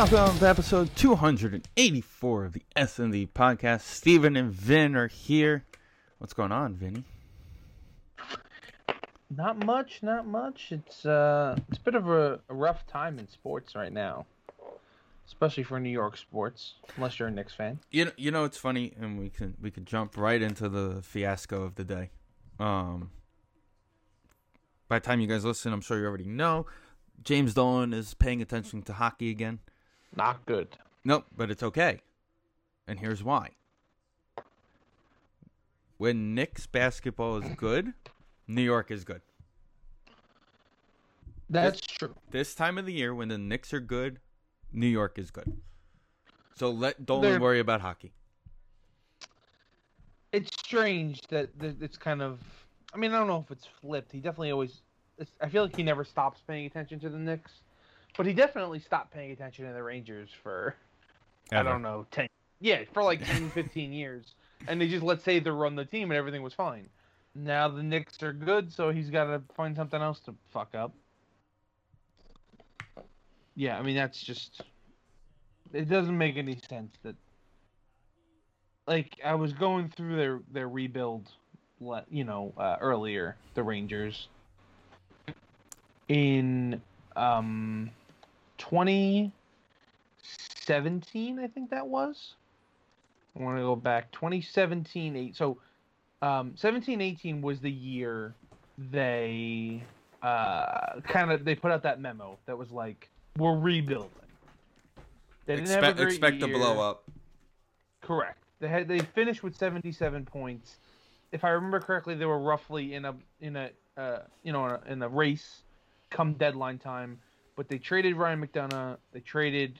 Welcome to episode 284 of the S&D podcast. Steven and Vin are here. What's going on, Vinny? Not much, not much. It's uh, it's a bit of a, a rough time in sports right now, especially for New York sports. Unless you're a Knicks fan. You know, you know it's funny, and we can we could jump right into the fiasco of the day. Um, by the time you guys listen, I'm sure you already know. James Dolan is paying attention to hockey again. Not good. Nope, but it's okay. And here's why. When Knicks basketball is good, New York is good. That's true. This time of the year, when the Knicks are good, New York is good. So let Dolan They're- worry about hockey. It's strange that that it's kind of. I mean, I don't know if it's flipped. He definitely always. It's, I feel like he never stops paying attention to the Knicks, but he definitely stopped paying attention to the Rangers for I don't know, 10 Yeah, for like 10, 15 years. And they just let's say they run the team and everything was fine. Now the Knicks are good, so he's got to find something else to fuck up. Yeah, I mean that's just it doesn't make any sense that like I was going through their their rebuild you know, uh, earlier, the Rangers in um 2017, I think that was. I want to go back 2017 8 so um 17 18 was the year they uh kind of they put out that memo that was like we're rebuilding. They didn't have a Expect, expect to blow up. Correct. They had they finished with 77 points. If I remember correctly, they were roughly in a in a uh, you know in a, in a race come deadline time. But they traded Ryan McDonagh. They traded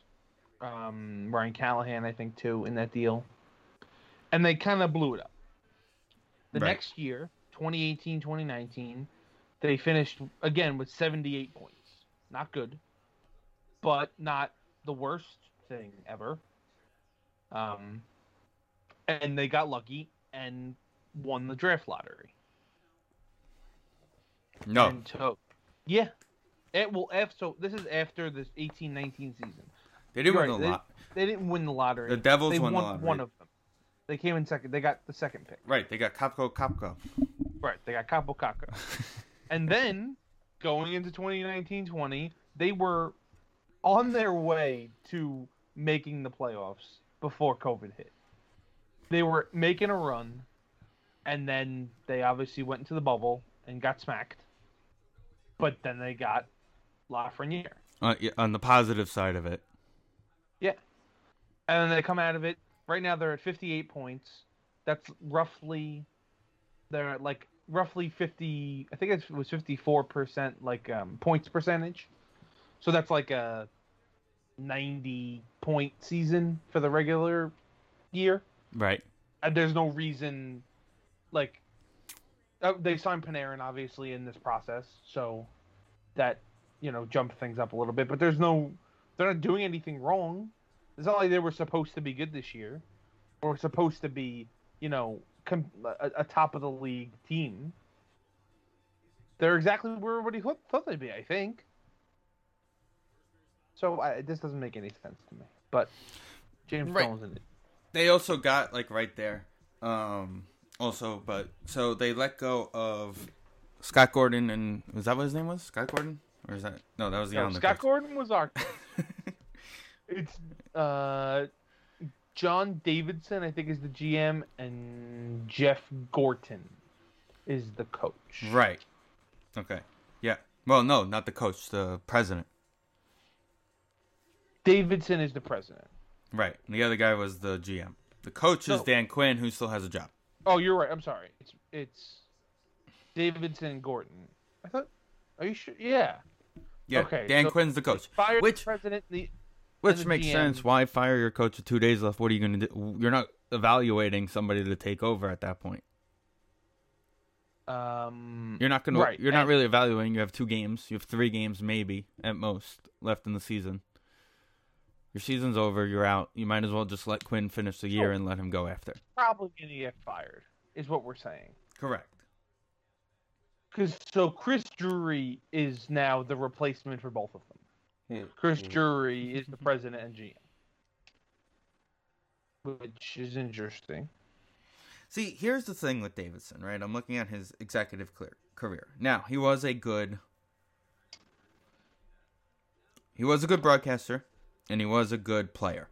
um, Ryan Callahan, I think, too, in that deal, and they kind of blew it up. The Right. next year, 2018, 2019, they finished again with 78 points. Not good, but not the worst thing ever. Um, and they got lucky and won the draft lottery. No. And took, yeah. Eh, it will F. So this is after this 18-19 season. They didn't You're win right, the lot. They didn't win the lottery. The Devils they won the lottery. one of them. They came in second. They got the second pick. Right, they got Kopko Kopko. Right. They got Kaapo Kakko. and then going into 2019-20, they were on their way to making the playoffs before COVID hit. They were making a run, and then they obviously went into the bubble and got smacked. But then they got Lafreniere. Uh, yeah, on the positive side of it. Yeah. And then they come out of it. Right now they're at 58 points. That's roughly they're at like roughly 50 I think it was 54% like um points percentage. So that's like a 90 point season for the regular year. Right. And there's no reason like uh, they signed Panarin obviously in this process, so that you know jump things up a little bit. But there's no, they're not doing anything wrong. It's not like they were supposed to be good this year, or supposed to be you know com- a, a top of the league team. They're exactly where everybody thought thought they'd be, I think. So I, this doesn't make any sense to me. But James Right. Dolan's in it. They also got like right there. Um also but so they let go of Scott Gordon and was that what his name was? Scott Gordon? Or is that no, that was the No, Islanders Scott. Gordon was our. it's uh, John Davidson, I think, is the GM, and Jeff Gorton is the coach. Right. Okay. Yeah. Well, no, not the coach, the president. Davidson is the president. Right. And the other guy was the GM. The coach is Dan Quinn, who still has a job. Oh, you're right. I'm sorry. It's it's Davidson and Gordon. I thought. Are you sure? Yeah. Yeah. Okay, Dan so- Quinn's the coach. Fired Which the president. The Which makes GM. sense. Why fire your coach with two days left? What are you going to do? You're not evaluating somebody to take over at that point. Um, You're not going to. Right, You're not really evaluating. You have two games. You have three games, maybe at most, left in the season. Your season's over. You're out. You might as well just let Quinn finish the year Sure. and let him go after. probably gonna get fired, is what we're saying. Correct. Because so Chris Drury is now the replacement for both of them. Chris mm. Drury is the president and GM, which is interesting. See, here's the thing with Davidson, right? I'm looking at his executive clear, career. Now, he was a good he was a good broadcaster and he was a good player.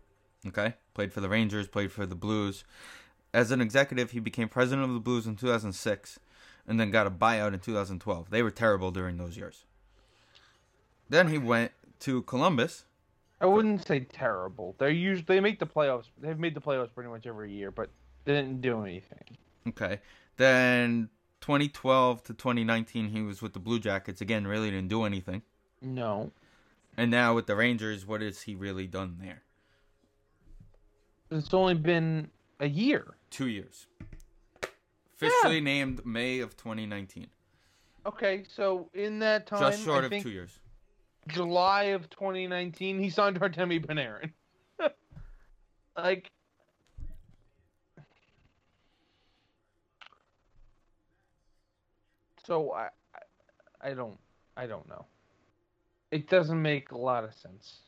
Okay? Played for the Rangers, played for the Blues. As an executive, he became president of the Blues in 2006 and then got a buyout in 2012. They were terrible during those years. Then he went to Columbus. I wouldn't say terrible. They're usually they make the playoffs. They've made the playoffs pretty much every year, but they didn't do anything. Okay. Then 2012 to 2019 he was with the Blue Jackets again, really didn't do anything. No, And now with the Rangers, what has he really done there? it's only been a year. Two years. Officially named May of 2019. Okay, so in that time, Just short I of two years. July of 2019, he signed Artemi Panarin. like, so I, I, don't, I don't know. It doesn't make a lot of sense.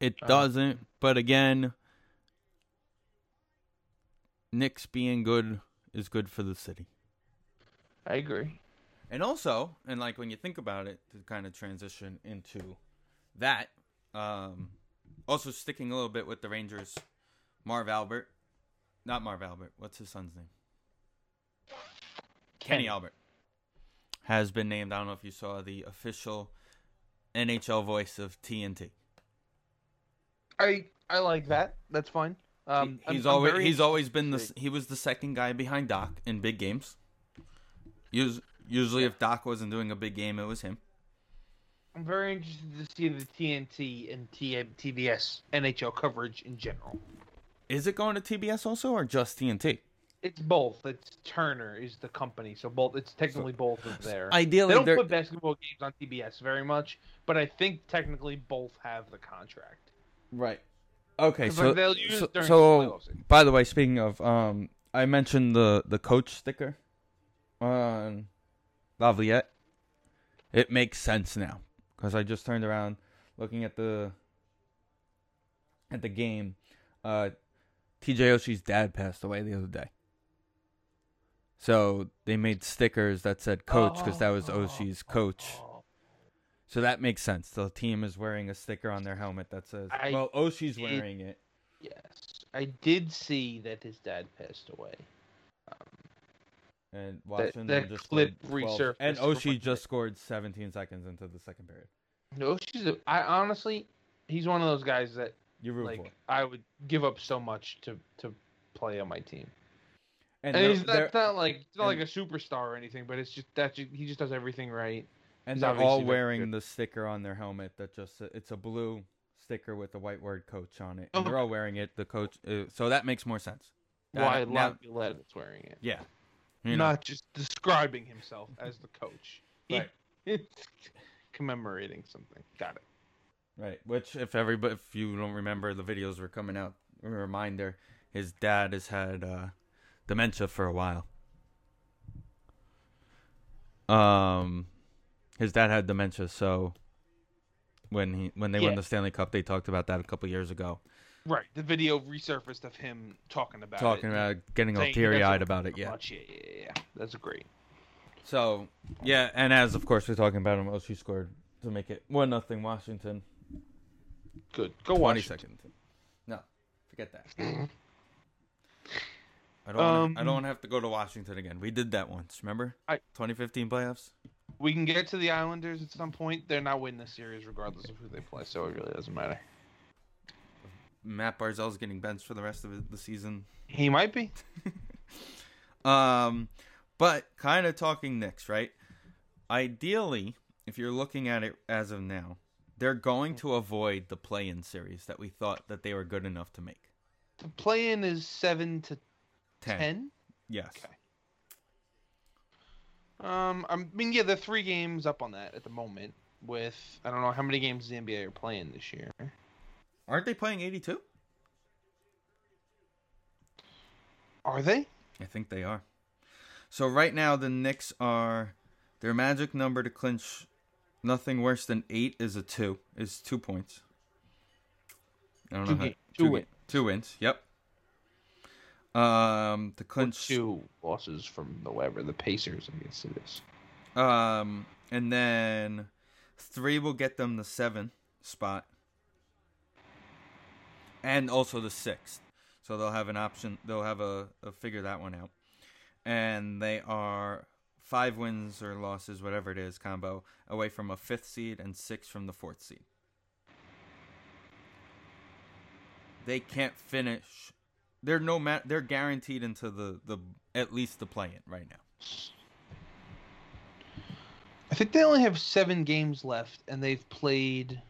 It Uh, doesn't, but again, Knicks being good is good for the city. I agree. And also, and like when you think about it, to kind of transition into that, um, also sticking a little bit with the Rangers, Marv Albert, not Marv Albert, what's his son's name? Kenny Albert has been named. I don't know if you saw the official NHL voice of TNT. I I like that. That's fine. Um, He- he's I'm- I'm always very he's always been the he was the second guy behind Doc in big games. Us- Usually, if Doc wasn't doing a big game, it was him. I'm very interested to see the TNT and TBS NHL coverage in general. Is it going to TBS also or just TNT? It's both. It's Turner is the company, so both. It's technically both of there. Ideally, they don't they're- put basketball games on TBS very much, but I think technically both have the contract. Right. Okay, so like, they'll use so, so by the way, speaking of, um, I mentioned the the coach sticker on Laviolette. It makes sense now because I just turned around looking at the at the game. Uh, TJ Oshie's dad passed away the other day, so they made stickers that said "coach" because that was Oshie's coach. So that makes sense. The team is wearing a sticker on their helmet that says, I "Well, Oshie's did- wearing it." yes, I did see that his dad passed away. And Washington that just clip scored 12. resurfaced and fucking- just scored 17 seconds into the second period. No, she's. A, I honestly, he's one of those guys that You like for. I would give up so much to to play on my team. And, And he's not, not like not and- like a superstar or anything, but it's just that he just does everything right. And they're all wearing the sticker on their helmet that just it's a blue sticker with the white word coach on it. Oh. And they're all wearing it. The coach uh, so that makes more sense. Why That- now- Laviolette is wearing it, yeah. You know, not just describing himself as the coach. He- Right. it's commemorating something. Got it. right. Which if everybody if you don't remember the videos were coming out, a reminder, his dad has had uh dementia for a while. Um his dad had dementia, so when he when they won the Stanley Cup, they talked about that a couple years ago, Right. The video resurfaced of him talking about talking it. about getting all teary eyed about it. Yeah. Yeah, yeah, yeah, yeah. That's great. So yeah, and as of course we're talking about him, Oshie scored to make it one nothing Washington. Good. Go Twenty watch. second. No, forget that. I don't. wanna, I Um, don't have to go to Washington again. We did that once. Remember? I- 2015 playoffs. We can get to the Islanders at some point. They're not winning the series regardless of who they play, so it really doesn't matter. Matt Barzal's getting benched for the rest of the season. He might be. Um, but kind of talking Knicks, right? Ideally, if you're looking at it as of now, They're going to avoid the play-in series that we thought that they were good enough to make. The play-in is seven to Ten. ten. Yes. Okay. Um, I mean, yeah, they're three games up on that at the moment. With I don't know how many games the NBA are playing this year. Aren't they playing 82? Are they? I think they are. So right now the Knicks are their magic number to clinch nothing worse than eight is a two. Is two points. I don't Two know how ga- two ga- wins. Two wins. Yep. Um, to Or two losses from the whatever the Pacers. I guess it is. Um, and then three will get them the seven spot, and also the sixth. So they'll have an option. They'll have a, a figure that one out, and they are five wins or losses, whatever it is, combo away from a fifth seed and six from the fourth seed. They can't finish. They're no ma- They're guaranteed into the the at least the play in right now. I think they only have seven games left, and they've played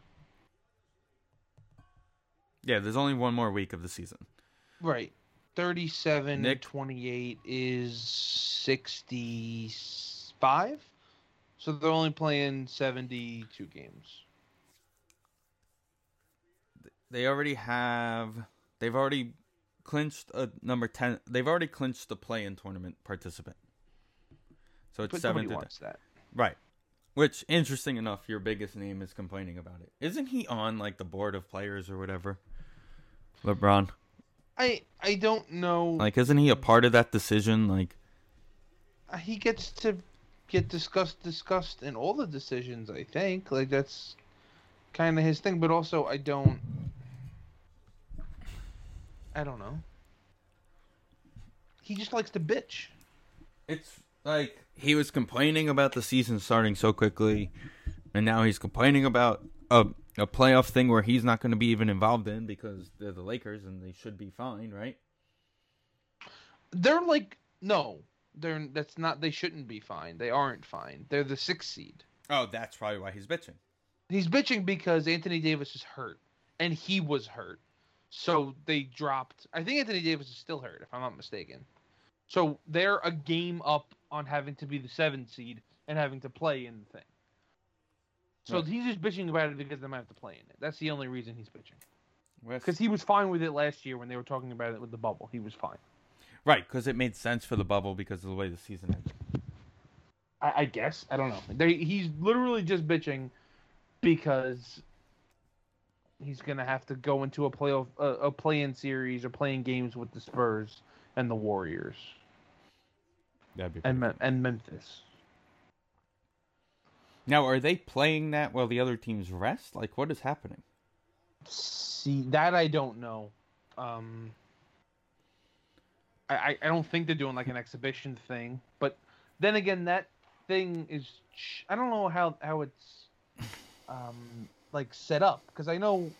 Yeah, there's only one more week of the season. right. Thirty-seven Nick? twenty-eight is sixty-five. So they're only playing seventy-two games. they already have they've already clinched a number 10 they've already clinched the play-in tournament participant. So it's But seven to wants that. right. Which interesting enough your biggest name is complaining about it. Isn't he on like the board of players or whatever? Lebron. I I don't know. like isn't he a part of that decision? Like uh, he gets to get discussed discussed in all the decisions i think. Like that's kind of his thing. But also i don't i don't know. He just likes to bitch. It's like he was complaining about the season starting so quickly and now he's complaining about a a playoff thing where he's not going to be even involved in because they're the Lakers and they should be fine, right? they're like no. They're that's not they shouldn't be fine. They aren't fine. They're the sixth seed. Oh, that's probably why he's bitching. he's bitching because anthony davis is hurt and he was hurt so they dropped i think anthony davis is still hurt if i'm not mistaken. So they're a game up on having to be the seventh seed and having to play in the thing. So Right. he's just bitching about it because they might have to play in it. That's the only reason he's bitching. Because because he was fine with it last year when they were talking about it with the bubble. He was fine. Right, because it made sense for the bubble because of the way the season ended. I, I guess. I don't know. They, he's literally just bitching because he's gonna have to go into a playoff, a, a play-in series or playing games with the Spurs and the Warriors That'd be and Mem- and Memphis. now. Are they playing that while the other teams rest? Like, what is happening? See that I don't know. Um, I, I I don't think they're doing like an exhibition thing, but then again, that thing is ch- I don't know how how it's um like set up because I know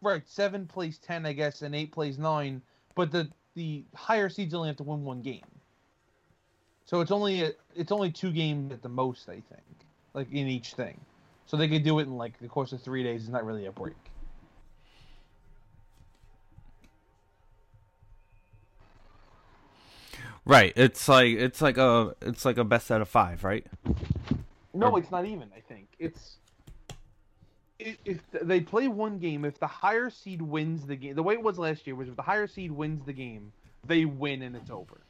right seven plays ten I guess and eight plays nine, but the the higher seeds only have to win one game. So it's only a, it's only two games at the most I think, like in each thing. So they could do it in like the course of three days. It's not really a break. Right. It's like it's like a it's like a best out of five, right? No, Or- it's not even. I think it's if they play one game, if the higher seed wins the game, the way it was last year was if the higher seed wins the game, they win and it's over.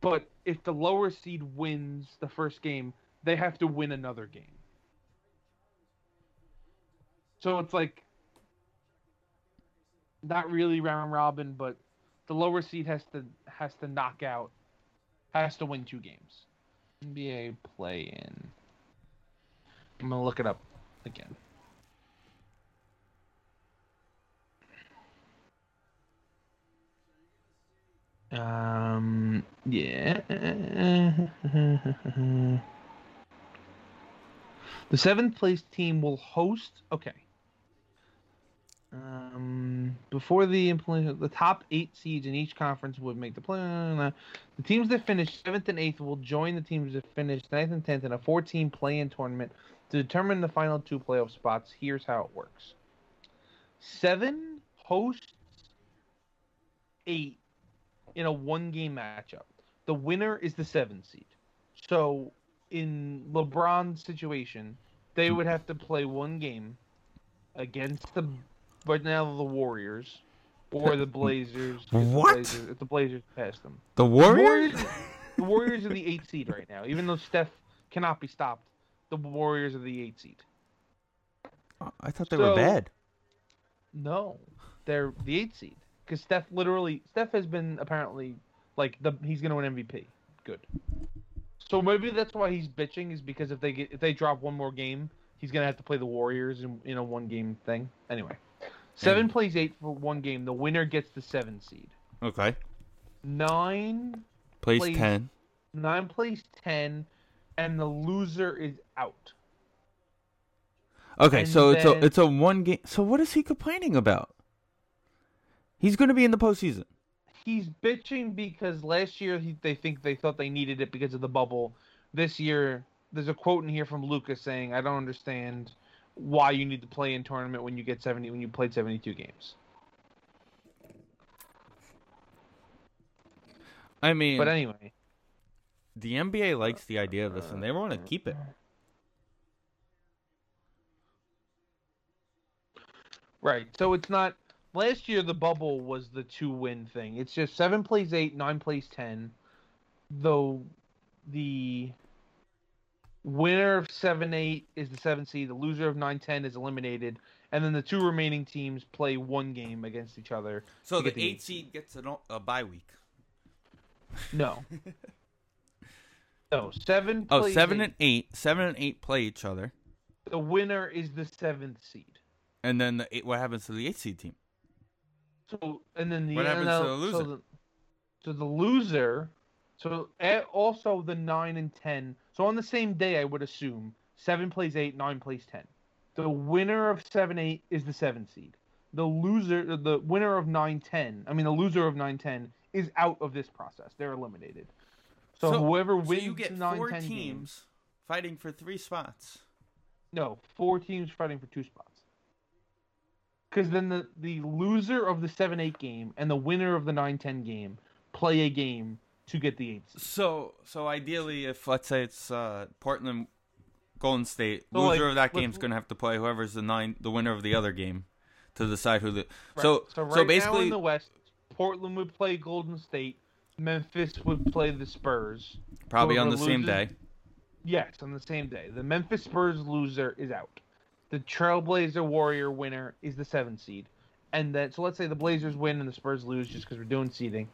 But if the lower seed wins the first game, they have to win another game. So it's like not really round robin, but the lower seed has to has to knock out has to win two games. NBA play in. I'm gonna look it up again. Um. Yeah. the seventh place team will host. Okay. Um, before the implement, the top eight seeds in each conference would make the play. The teams that finish seventh and eighth will join the teams that finish ninth and tenth in a four-team play-in tournament To determine the final two playoff spots, here's how it works. Seven hosts eight in a one game matchup. The winner is the seven seed. So in LeBron's situation, they would have to play one game against the right now the Warriors or the Blazers. if the What? Blazers- if the Blazers pass them. The The Warriors? Warriors, the Warriors are the eight seed right now. Even though Steph cannot be stopped, the Warriors are the eight seed. I thought they were So- bad. No, they're the eight seed because Steph literally Steph has been apparently like the he's gonna win MVP. Good. So maybe that's why he's bitching is because if they get if they drop one more game, he's gonna have to play the Warriors in, in a one game thing. Anyway, seven And- plays eight for one game. The winner gets the seven seed. Okay. Nine Plays Plays- 10. nine plays ten, and the loser is out. Okay, and so it's a it's a one game. So what is he complaining about? He's going to be in the postseason. he's bitching because last year he, they think they thought they needed it because of the bubble. This year, there's a quote in here from Lucas saying, "I don't understand why you need to play in tournament when you get 70 when you played 72 games." I mean, But anyway, the NBA likes the idea of this, and they want to keep it. right? So it's not. Last year the bubble was the two win thing. It's just seven plays eight, nine plays ten. Though the winner of seven eight is the seven seed. The loser of nine ten is eliminated, and then the two remaining teams play one game against each other. So the the eight eight seed gets a, a bye week. No. no, seven. Oh, seven and eight. Seven and eight play each other, The winner is the seventh seed. and then the eight, what happens to the eight seed team? So and then the What happens to the loser? So the, so the loser. So eh, also the nine and ten. So on the same day, I would assume seven plays eight, nine plays ten. The winner of seven eight is the seven seed. The loser, the winner of nine ten. I mean, the loser of nine ten is out of this process. They're eliminated. So, whoever so wins you get nine four teams games. fighting for three spots. No, four teams fighting for two spots. Because then the, the loser of the 7 8 game and the winner of the 9 10 game play a game to get the 8 seed. So, so ideally, if let's say it's uh, Portland, Golden State, So, loser like, of that let's- game's gonna have to play whoever's the nine, the winner of the other game, to decide who the. Right. So, so, right so now basically, in the West, Portland would play Golden State, Memphis would play the Spurs. probably on the same day. Yes, on the same day. The Memphis Spurs loser is out. The Trailblazer Warrior winner is the 7 seed. And that so let's say the Blazers win and the Spurs lose just because we're doing seeding.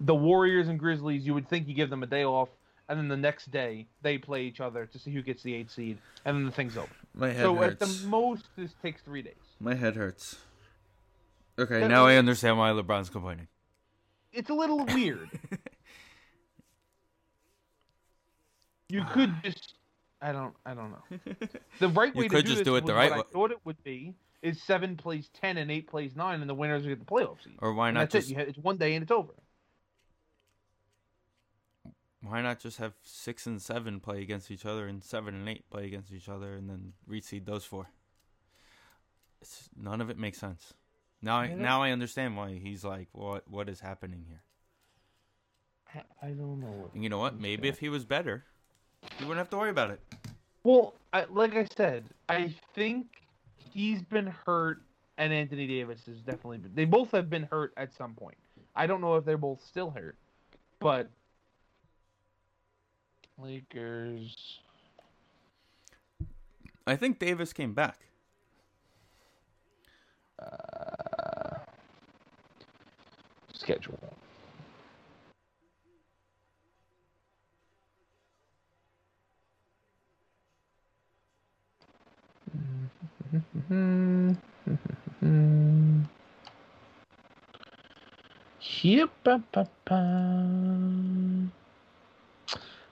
The Warriors and Grizzlies, you would think you give them a day off, and then the next day they play each other to see who gets the eight seed, and then the thing's over. My head so hurts. at the most, this takes three days. My head hurts. Okay, That- now I understand why LeBron's complaining. It's a little weird. you could just, I don't, I don't know. The right You way could to do just this do it the was right what way. I thought it would be is seven plays ten and eight plays nine, and the winners get the playoff seed. Or why And not that's just it. You it's one day and it's over. why not just have six and seven play against each other and seven and eight play against each other and then reseed those four? It's, none of it makes sense. Now I I now I understand why he's like, what what is happening here? I don't know. What And you know what? Maybe if he was better, he wouldn't have to worry about it. Well, I, like I said, I think he's been hurt, and Anthony Davis has definitely been. They both have been hurt at some point. I don't know if they're both still hurt, but Lakers. I think Davis came back. Uh, schedule. Yep. ba, ba, ba.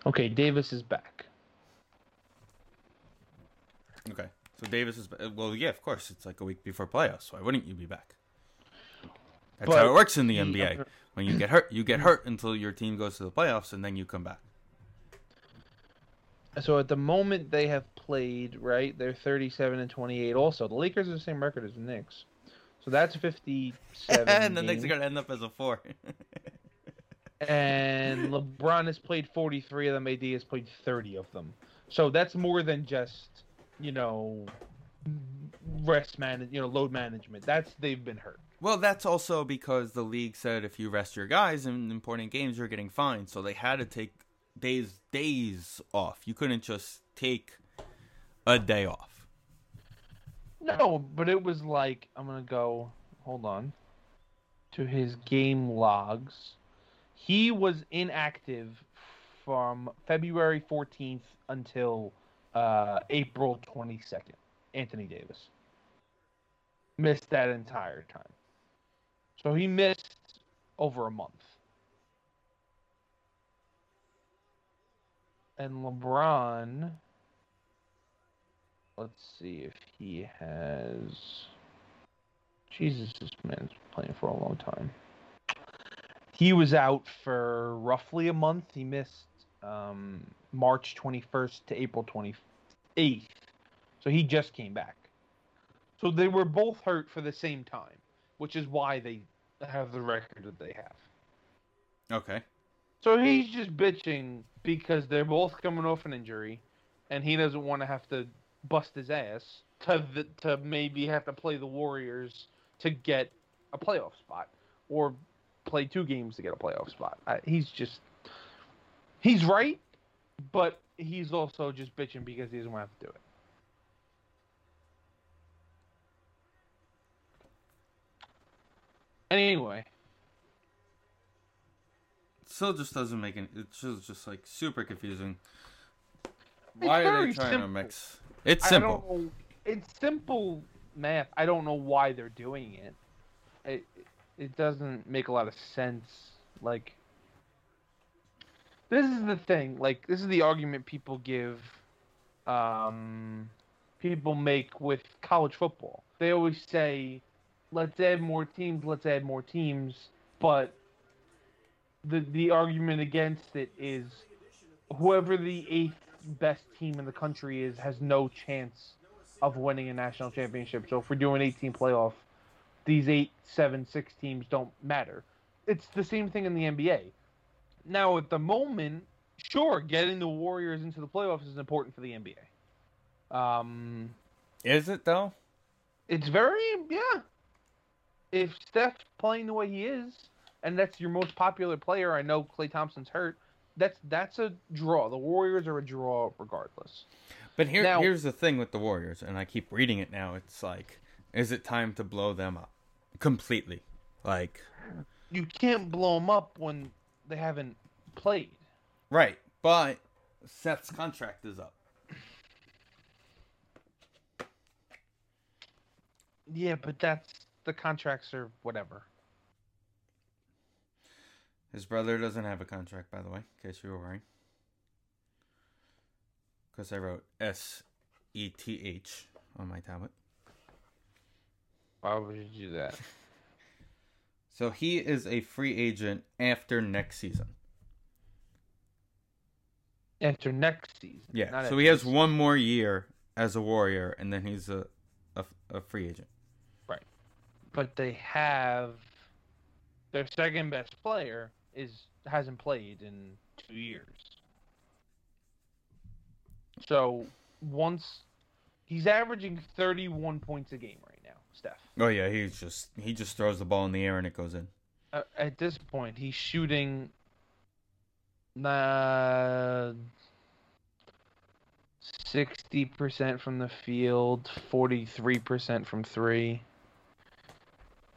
Okay, Davis is back. Okay. So Davis is ba- well, yeah, of course. It's like a week before playoffs. Why wouldn't you be back? That's how it works in the the NBA. other- When you get hurt, you get hurt until your team goes to the playoffs, and then you come back. So at the moment they have played right, they're 37 and 28. Also, the Lakers are the same record as the Knicks, so that's 57. and the Knicks are gonna end up as a four. and LeBron has played 43 of them. AD has played 30 of them. So that's more than just, you know, rest man, you know, load management. That's they've been hurt. well, that's also because the league said if you rest your guys in important games, you're getting fined. So they had to take days days off. You couldn't just take a day off. No, but it was like I'm gonna go. Hold on. To his game logs, he was inactive from February 14th until uh, April 22nd. Anthony Davis missed that entire time, so he missed over a month. And LeBron let's see if he has. Jesus, this man's playing for a long time. He was out for roughly a month. He missed um, March 21st to April 28th. So he just came back. So they were both hurt for the same time, which is why they have the record that they have. Okay. So he's just bitching because they're both coming off an injury, and he doesn't want to have to bust his ass to the, to maybe have to play the Warriors to get a playoff spot, or play two games to get a playoff spot. I, he's just he's right, but he's also just bitching because he doesn't want to have to do it. Anyway, Still just doesn't make it. It's just, just like super confusing. It's Why are they trying to mix? It's I simple. don't know. It's simple math. I don't know why they're doing it. It it doesn't make a lot of sense. Like this is the thing. Like this is the argument people give. Um, people make with college football. They always say, "Let's add more teams. Let's add more teams." But the the argument against it is whoever the eighth best team in the country is has no chance of winning a national championship. So if we're doing 18 playoff, these eight, seven, six teams don't matter. It's the same thing in the NBA. Now at the moment, sure, getting the Warriors into the playoffs is important for the NBA. Um, Is it though? it's very yeah. If Steph's playing the way he is, and that's your most popular player, I know Klay Thompson's hurt. That's that's a draw. The Warriors are a draw regardless. But here, Now- here's the thing with the Warriors, and I keep reading it now. It's like, is it time to blow them up completely? Like, You can't blow them up when they haven't played. right? But Seth's contract is up. Yeah, but that's the contracts are whatever. His brother doesn't have a contract, by the way, in case you were worrying. Because I wrote S E T H on my tablet. Why would you do that? So he is a free agent after next season. Enter next season. Yeah. so he has this- one more year as a Warrior, and then he's a a, a free agent. Right. But they have their second best player is hasn't played in two years. So once he's averaging 31 points a game right now, Steph. Oh yeah, he's just he just throws the ball in the air and it goes in. Uh, at this point, he's shooting uh, 60% from the field, 43% from three.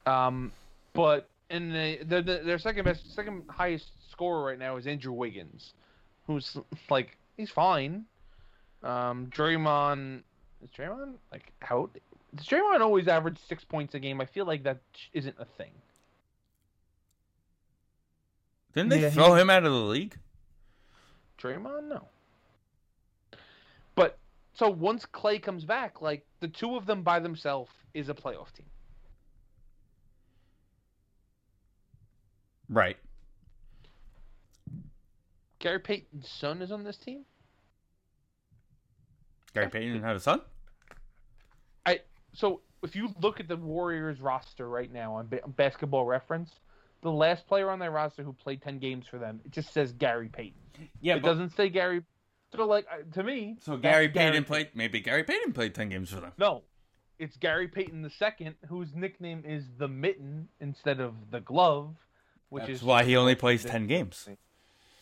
Um, but in the, the, the their second best, second highest scorer right now is Andrew Wiggins, who's like he's fine. Um, Draymond is Draymond like out? Does Draymond always average six points a game? I feel like that isn't a thing. Didn't they Yeah, throw he- him out of the league? Draymond, no. But so once Klay comes back, like the two of them by themselves is a playoff team. Right. Gary Payton's son is on this team. Gary Payton had a son. I so if you look at the Warriors roster right now on ba- Basketball Reference, the last player on their roster who played ten games for them, it just says Gary Payton. Yeah, it doesn't say Gary. So like to me, So Gary Payton played. Maybe Gary Payton played ten games for them. No, it's Gary Payton the second, whose nickname is the Mitten instead of the Glove, which That's is why he only plays ten games.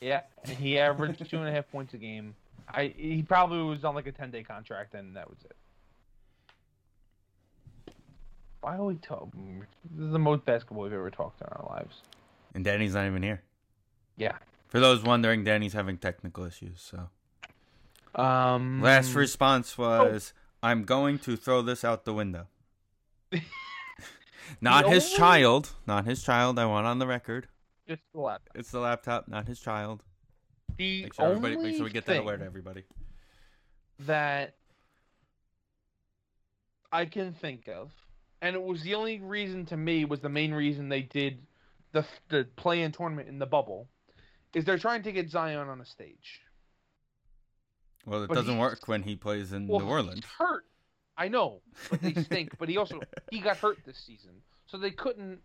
Yeah, and he averaged two and a half points a game. I he probably was on like a ten day contract, and that was it. Why are we talking? This is the most basketball we've ever talked in our lives. And Danny's not even here. Yeah. For those wondering, Danny's having technical issues. So Um. last response was, "I'm going to throw this out the window." not his only- child. Not his child. I want on the record. just the laptop. It's the laptop, not his child. The Make sure everybody. Make sure we get thing that to everybody. that I can think of, and it was the only reason to me was the main reason they did the the play-in tournament in the bubble, is they're trying to get Zion on a stage. Well, it But doesn't he- work when he plays in New Orleans. he's hurt. I know, but they stink. but he also he got hurt this season, so they couldn't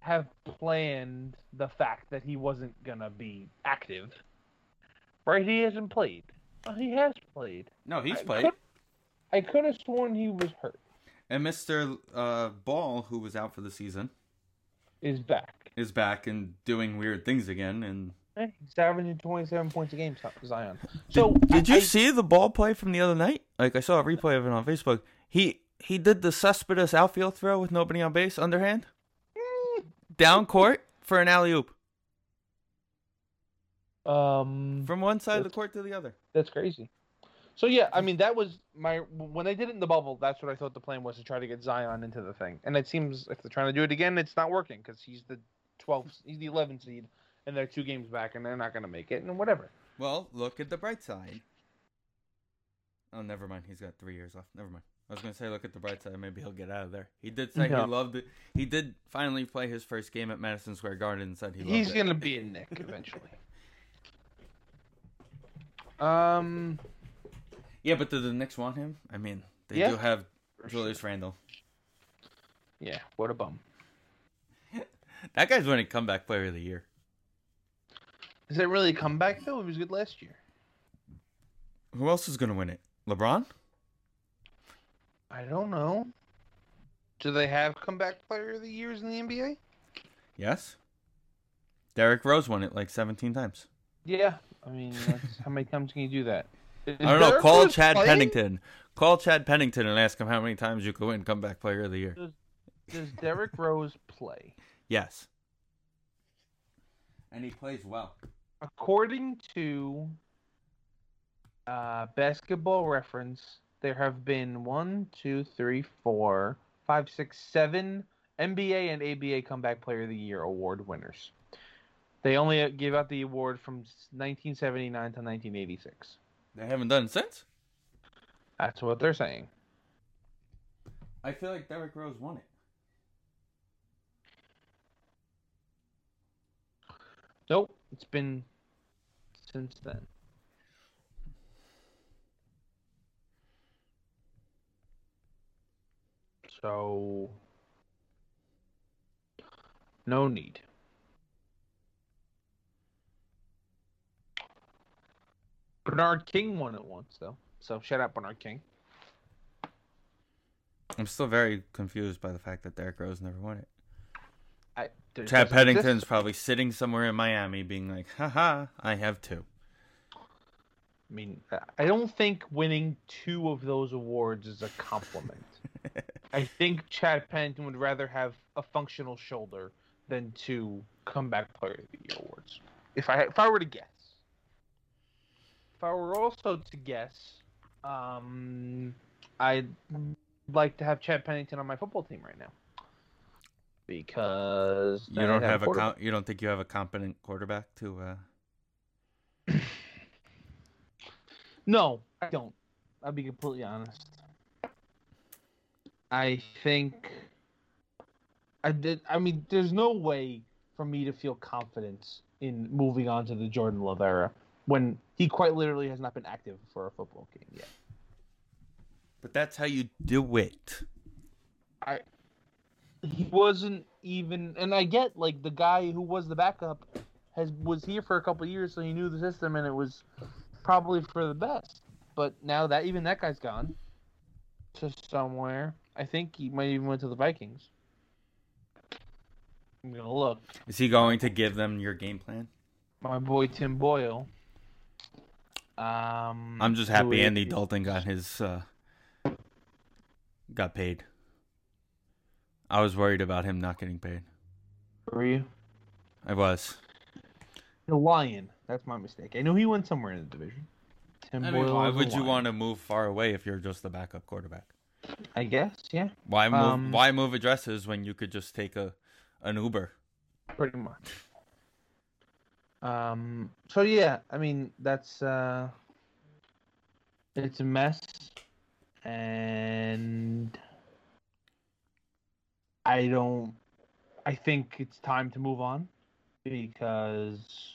have planned the fact that he wasn't gonna be active. Right? He hasn't played. Well, he has played. No, he's I played. could- I could have sworn he was hurt. And Mr. Uh, Ball, who was out for the season, Is back. is back and doing weird things again. And He's averaging 27 points a game, Zion. So did you I- see the ball play from the other night? Like I saw a replay of it on Facebook. He he did the Cespedes outfield throw with nobody on base, underhand, down court for an alley oop Um, from one side of the court to the other. that's crazy. So yeah, I mean that was my when they did it in the bubble. That's what I thought the plan was to try to get Zion into the thing. And it seems if they're trying to do it again, it's not working because he's the 12th, he's the 11th seed, and they're two games back, and they're not going to make it, and whatever. Well, look at the bright side. Oh, never mind. He's got three years left. Never mind. I was gonna say, look at the bright side. Maybe he'll get out of there. He did say No. he loved it. He did finally play his first game at Madison Square Garden and said he loved He's it. going to be a Nick eventually. Um, Yeah, but do the Knicks want him? I mean, they Yeah. do have For Julius Randle. yeah, what a bum. That guy's winning comeback player of the year. Is it really a comeback though? He was good last year. Who else is gonna win it? LeBron? I don't know. Do they have comeback player of the years in the NBA? Yes. Derrick Rose won it like 17 times. Yeah, I mean, that's, how many times can you do that? Is I don't know. Derrick Call Rose Chad playing? Pennington. Call Chad Pennington and ask him how many times you could win comeback player of the year. Does Derrick Rose play? Yes. And he plays well. According to uh, Basketball Reference, there have been one, two, three, four, five, six, seven NBA and ABA Comeback Player of the Year award winners. They only give out the award from 1979 to 1986. They haven't done it since. That's what they're saying. I feel like Derrick Rose won it. Nope, it's been since then. So, no need. Bernard King won it once, though. So, shout out Bernard King. I'm still very confused by the fact that Derrick Rose never won it. I, there Chad Pennington's exist- probably sitting somewhere in Miami being like, haha, I have two. I mean, I don't think winning two of those awards is a compliment. I think Chad Pennington would rather have a functional shoulder than two comeback player of the year awards. If I if I were to guess, if I were also to guess, um, I'd like to have Chad Pennington on my football team right now because You don't have a com- you don't think you have a competent quarterback to uh No, I don't. I'll be completely honest. I think I did. I mean, there's no way for me to feel confidence in moving on to the Jordan Love era when he quite literally has not been active for a football game yet. But that's how you do it. I he wasn't even and I get like the guy who was the backup has was here for a couple of years so he knew the system and it was probably for the best. But now that even that guy's gone to somewhere. I think he might even went to the Vikings. I'm gonna look. Is he going to give them your game plan? My boy Tim Boyle. Um I'm just who happy is- Andy Dalton got his uh got paid. I was worried about him not getting paid. Were you? I was. The Lion. That's my mistake. I knew he went somewhere in the division. Tim I mean, Boyle why would you want to move far away if you're just the backup quarterback? I guess, yeah. Why move Um, why move addresses when you could just take a an Uber? pretty much. Um. So yeah, I mean that's uh, it's a mess, and I don't. I think it's time to move on because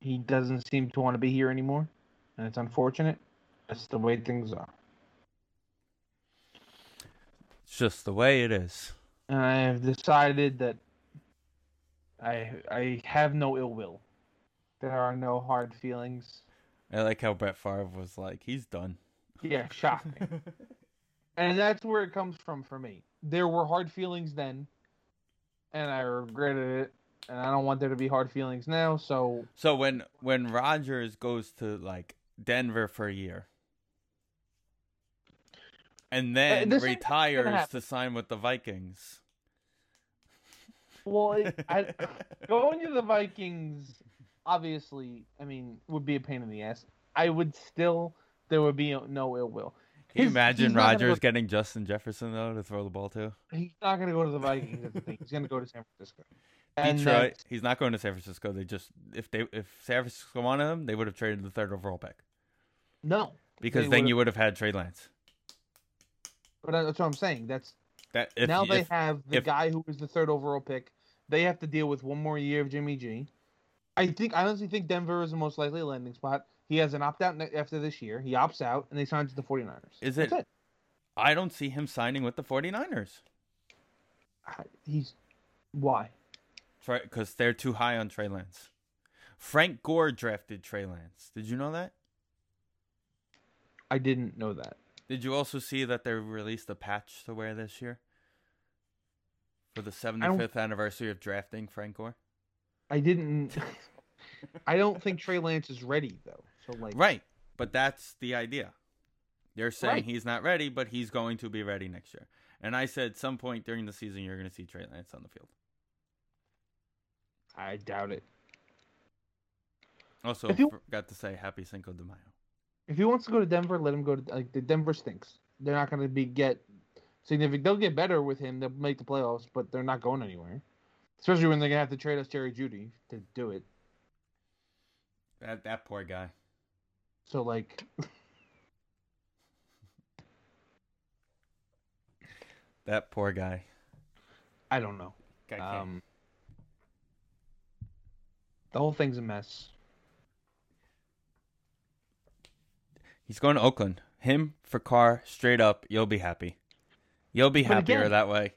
he doesn't seem to want to be here anymore, and it's unfortunate. That's the way things are, It's just the way it is. and I have decided that I I have no ill will. There are no hard feelings. I like how Brett Favre was like, he's done. Yeah, shocking. and that's where it comes from for me. There were hard feelings then, and I regretted it, and I don't want there to be hard feelings now. So So when when Rodgers goes to like Denver for a year, and uh, then this retires to sign with the Vikings. Well, it, I, going to the Vikings, obviously, I mean, would be a pain in the ass. I would still, there would be no ill will. Can you imagine he's Rodgers go- getting Justin Jefferson though to throw the ball to? He's not going to go to the Vikings. The. He's going to go to San Francisco. And Detroit. that's- He's not going to San Francisco. They just if they if San Francisco wanted him, they would have traded the third overall pick No, because They then would've- you would have had Trey Lance. But that's what I'm saying. That's That if, now they if- have the if- guy who was the third overall pick. They have to deal with one more year of Jimmy G. I think I honestly think Denver is the most likely landing spot. He has an opt out after this year. He opts out and they sign to the 49ers. Is That's it- I don't see him signing with the 49ers He's why? because they're too high on Trey Lance. Frank Gore drafted Trey Lance. Did you know that? I didn't know that. Did you also see that they released a patch to wear this year for the 75th anniversary of drafting Frank Gore? I didn't. I don't think Trey Lance is ready though. So like, Right, but that's the idea. They're saying Right. he's not ready, but he's going to be ready next year. And I said some point during the season you're going to see Trey Lance on the field. I doubt it. Also, you- forgot to say Happy Cinco de Mayo. If he wants to go to Denver, let him go to like the Denver stinks. They're not going to be get significant. They'll get better with him. They'll make the playoffs, but they're not going anywhere. Especially when they're gonna have to trade us Jerry Jeudy to do it. That that poor guy. So like, That poor guy. I don't know. Um, the whole thing's a mess. He's going to Oakland. Him for Carr, straight up. You'll be happy. You'll be But happier again- that way.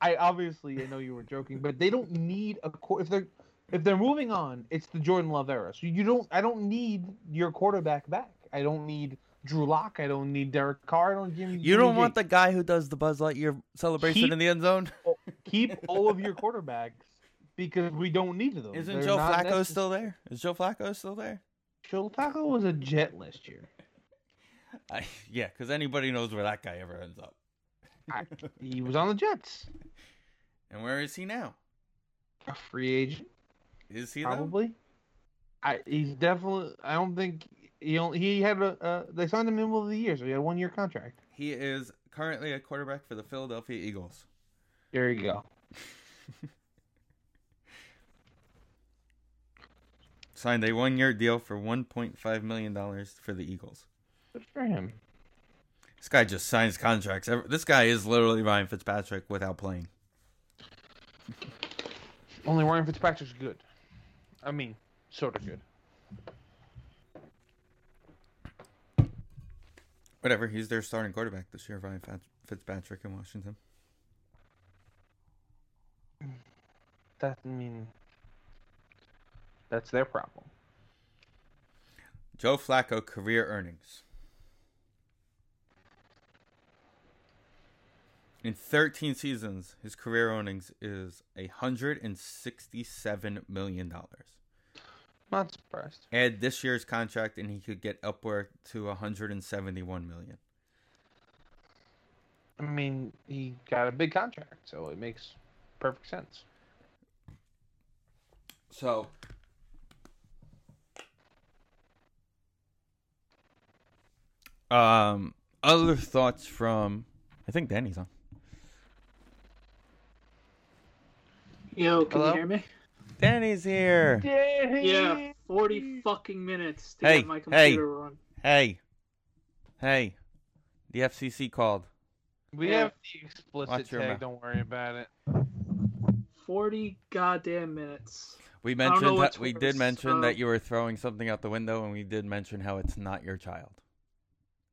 I obviously I know you were joking, but they don't need a qu- if they're if they're moving on, it's the Jordan Love era. So you don't I don't need your quarterback back. I don't need Drew Lock. I don't need Derek Carr. I don't need Jimmy. You don't want the guy who does the Buzz Lightyear celebration Keep- in the end zone. keep all of your quarterbacks because we don't need them. Isn't They're Joe Flacco necess- still there? Is Joe Flacco still there? Flacco was a Jet last year. I, yeah, because anybody knows where that guy ever ends up. I- He was on the Jets. and where is he now? A free agent, Is he though? probably. I he's definitely. I don't think he only, he had a. Uh, they signed him in the middle of the year, so he had a one year contract. He is currently a quarterback for the Philadelphia Eagles. There you go. Signed a one-year deal for 1.5 million dollars for the Eagles. Good for him. This guy just signs contracts. This guy is literally Ryan Fitzpatrick without playing. Only Ryan Fitzpatrick's good. I mean, sort of good. Whatever. He's their starting quarterback this year, Ryan Fitzpatrick in Washington. That I mean, that's their problem. Joe Flacco career earnings. In 13 seasons, his career earnings is $167 million. Not surprised. Add this year's contract and he could get upward to 171 million. I mean, he got a big contract, so it makes perfect sense. So um other thoughts from I think Danny's on. Yo, can Hello? you hear me? Danny's here. Danny. Yeah, 40 fucking minutes to Hey, get my hey. computer run. Hey. Hey. The FCC called. We Yeah. have the explicit Watch tag. Don't worry about it. 40 goddamn minutes. We mentioned that we worse, did mention that you were throwing something out the window and we did mention how it's not your child.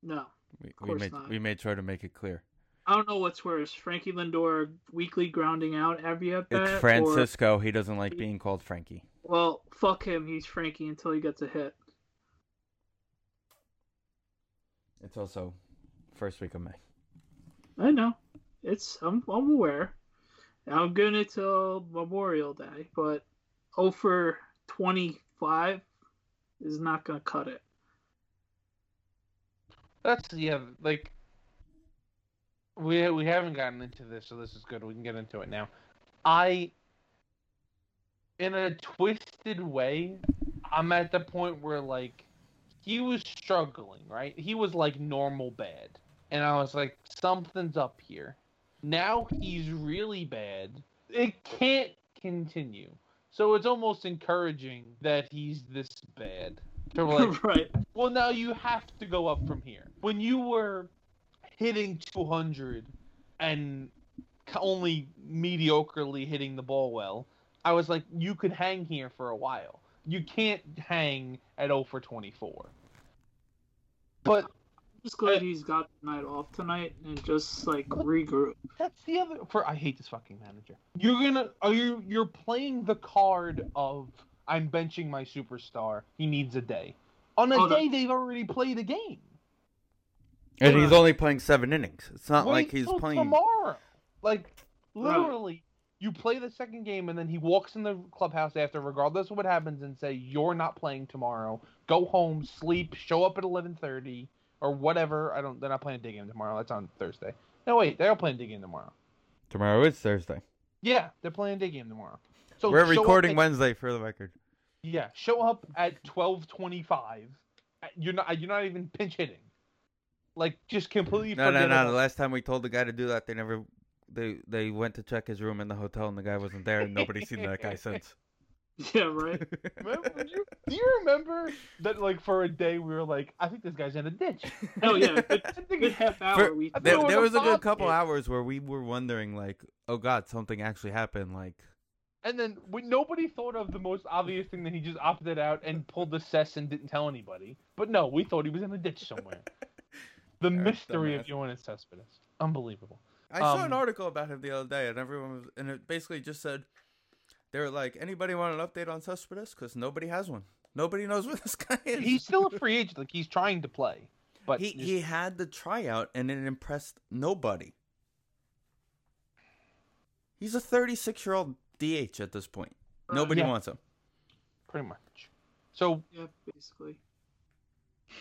No. We, we course made not. we made sure to make it clear. I don't know what's worse. Frankie Lindor weekly grounding out every at bat. It's Francisco. He doesn't like being called Frankie. Well, fuck him. He's Frankie until he gets a hit. It's also first week of May. I know. It's I'm I'm aware. I'm good until Memorial Day, but 0 for 25 is not gonna cut it. That's yeah, like we we haven't gotten into this, so this is good. We can get into it now. I, in a twisted way, I'm at the point where like he was struggling, right? He was like normal bad, and I was like, something's up here. Now he's really bad. It can't continue. So it's almost encouraging that he's this bad. So like, right. well, now you have to go up from here. When you were hitting 200 and only mediocrely hitting the ball well, I was like, you could hang here for a while. You can't hang at 0 for 24. But just glad he's got the night off tonight and just like regroup. that's the other. For I hate this fucking manager. You're gonna are you you're playing the card of I'm benching my superstar. He needs a day. On a Oh, no. day they've already played a game. And he's only playing seven innings. It's not like he's till playing. tomorrow. Like Right. literally, you play the second game and then he walks in the clubhouse after, regardless of what happens, and say you're not playing tomorrow. Go home, sleep, show up at eleven thirty or whatever. I don't. They're not playing a day game tomorrow. That's on Thursday. No wait, they're playing a day game tomorrow. Tomorrow is Thursday. Yeah, they're playing a day game tomorrow. So We're recording at- Wednesday for the record. Yeah, show up at twelve twenty-five. You're not. You're not even pinch hitting. Like just completely. No, no, no. The last time we told the guy to do that, they never. They they went to check his room in the hotel, and the guy wasn't there, and nobody's seen that guy since. Yeah, right. Remember, do, you, do you remember that like for a day we were like, I think this guy's in a ditch. Oh yeah, good, I think good half hour. For- we I There, it was there a was a good couple hit. hours where we were wondering, like, oh god, something actually happened. Like, And then we, nobody thought of the most obvious thing that he just opted out and pulled the cess and didn't tell anybody. But no, we thought he was in a ditch somewhere. the mystery of Yoenis Cespedes. Unbelievable. I saw an Um, article about him the other day, and everyone was, and it basically just said they were like, anybody want an update on Cespedes? Because nobody has one. Nobody knows where this guy is. He's still a free agent. Like he's trying to play, but he just- he had the tryout, and it impressed nobody. He's a 36 year old DH at this point. Nobody Yeah. wants him. pretty much. So Yeah, basically.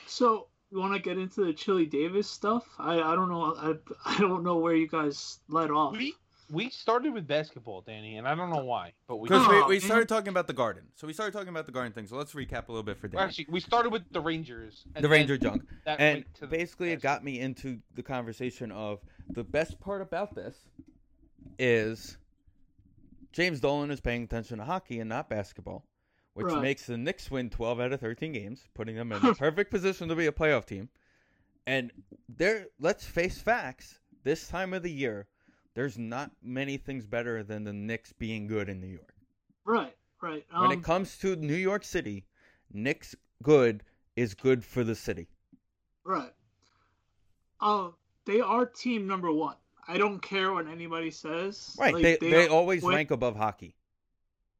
So you want to get into the Chili Davis stuff? I I don't know. I I don't know where you guys let off. we we started with basketball, Danny, and I don't know why, but we Because Oh, we, we started talking about the garden. So we started talking about the garden thing. So let's recap a little bit for well, Danny. actually we started with the Rangers. And the Ranger junk. And went to the basically, it got me into the conversation of the best part about this is James Dolan is paying attention to hockey and not basketball, which Right. makes the Knicks win 12 out of 13 games, putting them in the perfect position to be a playoff team. And there, let's face facts. This time of the year, there's not many things better than the Knicks being good in New York. Right, right. When Um, it comes to New York City, Knicks good is good for the city. right. Oh, they are team number one. I don't care what anybody says. Right. Like, they they, are- always when- rank above hockey.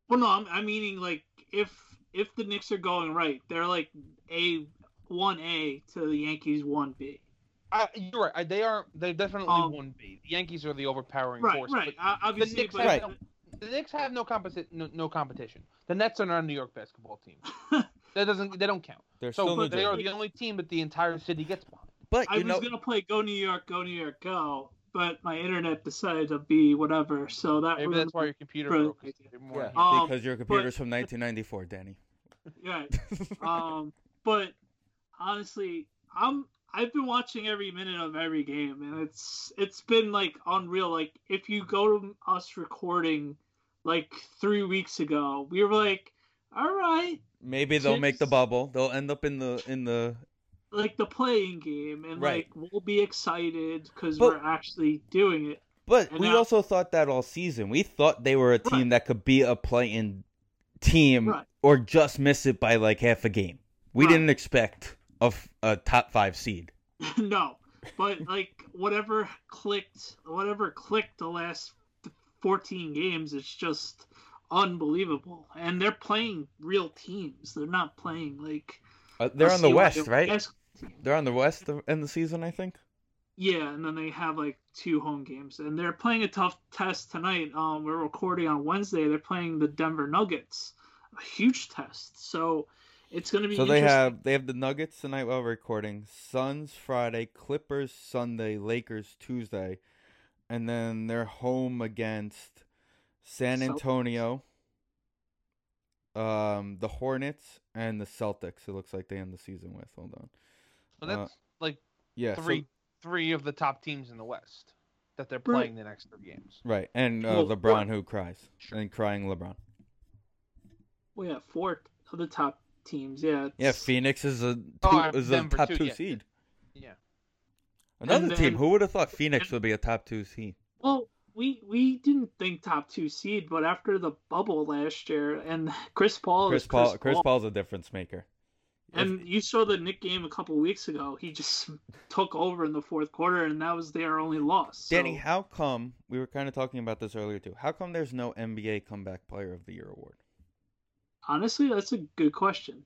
Well, no, I'm, I'm meaning like if if the Knicks are going right, they're like a one A to the Yankees one B. I, you're right. They are. They definitely Um, one B. The Yankees are the overpowering Right, force. right. but obviously, Knicks but have Right. no, the Knicks have no, competi- no, no competition. The Nets are not a New York basketball team. that doesn't. They don't count. They're So still New they Jersey. are the only team that the entire city gets behind. But I you was know, gonna play Go New York, Go New York, Go, but my internet decided to be whatever. So that Maybe was that's why your computer Right. broke. 'cause yeah, Um, because your computer's from 1994, Danny. yeah. um, but honestly, I'm I've been watching every minute of every game, and it's it's been like unreal. Like if you go to us recording like three weeks ago, we were like, all right, Maybe they'll make the bubble. They'll end up in the in the. Like the playing game, and Right. like we'll be excited because we're actually doing it. But And we now- also thought that all season. We thought they were a team Right. that could be a play-in team Right. or just miss it by like half a game. We didn't expect a, a top five seed. no, but like whatever clicked, whatever clicked the last 14 games, it's just unbelievable. And they're playing real teams. They're not playing like Uh, they're on the West, right? basketball team. They're on the West end the season, I think. Yeah, and then they have like two home games, and they're playing a tough test tonight. Um, we're recording on Wednesday. They're playing the Denver Nuggets, a huge test. So it's going to be So they have they have the Nuggets tonight while recording, Suns Friday, Clippers Sunday, Lakers Tuesday, and then they're home against San Celtics. Antonio, um, the Hornets, and the Celtics. It looks like they end the season with. Hold on, But Uh, that's like yeah, so- three three of the top teams in the West that they're playing the next three games. right, and uh, Well, LeBron right. who cries Sure. and crying LeBron. Well, yeah, four of the top teams. Yeah. Yeah, Phoenix is a two, Oh, is a top too, two yeah. seed. Yeah. Another And team. Who would have thought Phoenix and- would be a top two seed? Well, we we didn't think top two seed, but after the bubble last year, and Chris Paul Chris is Paul. Chris, Chris Paul's a difference maker. If- and you saw the Knick game a couple weeks ago. He just took over in the fourth quarter, and that was their only loss. So, Danny, how come we were kind of talking about this earlier too? How come there's no NBA Comeback Player of the Year award? honestly, that's a good question.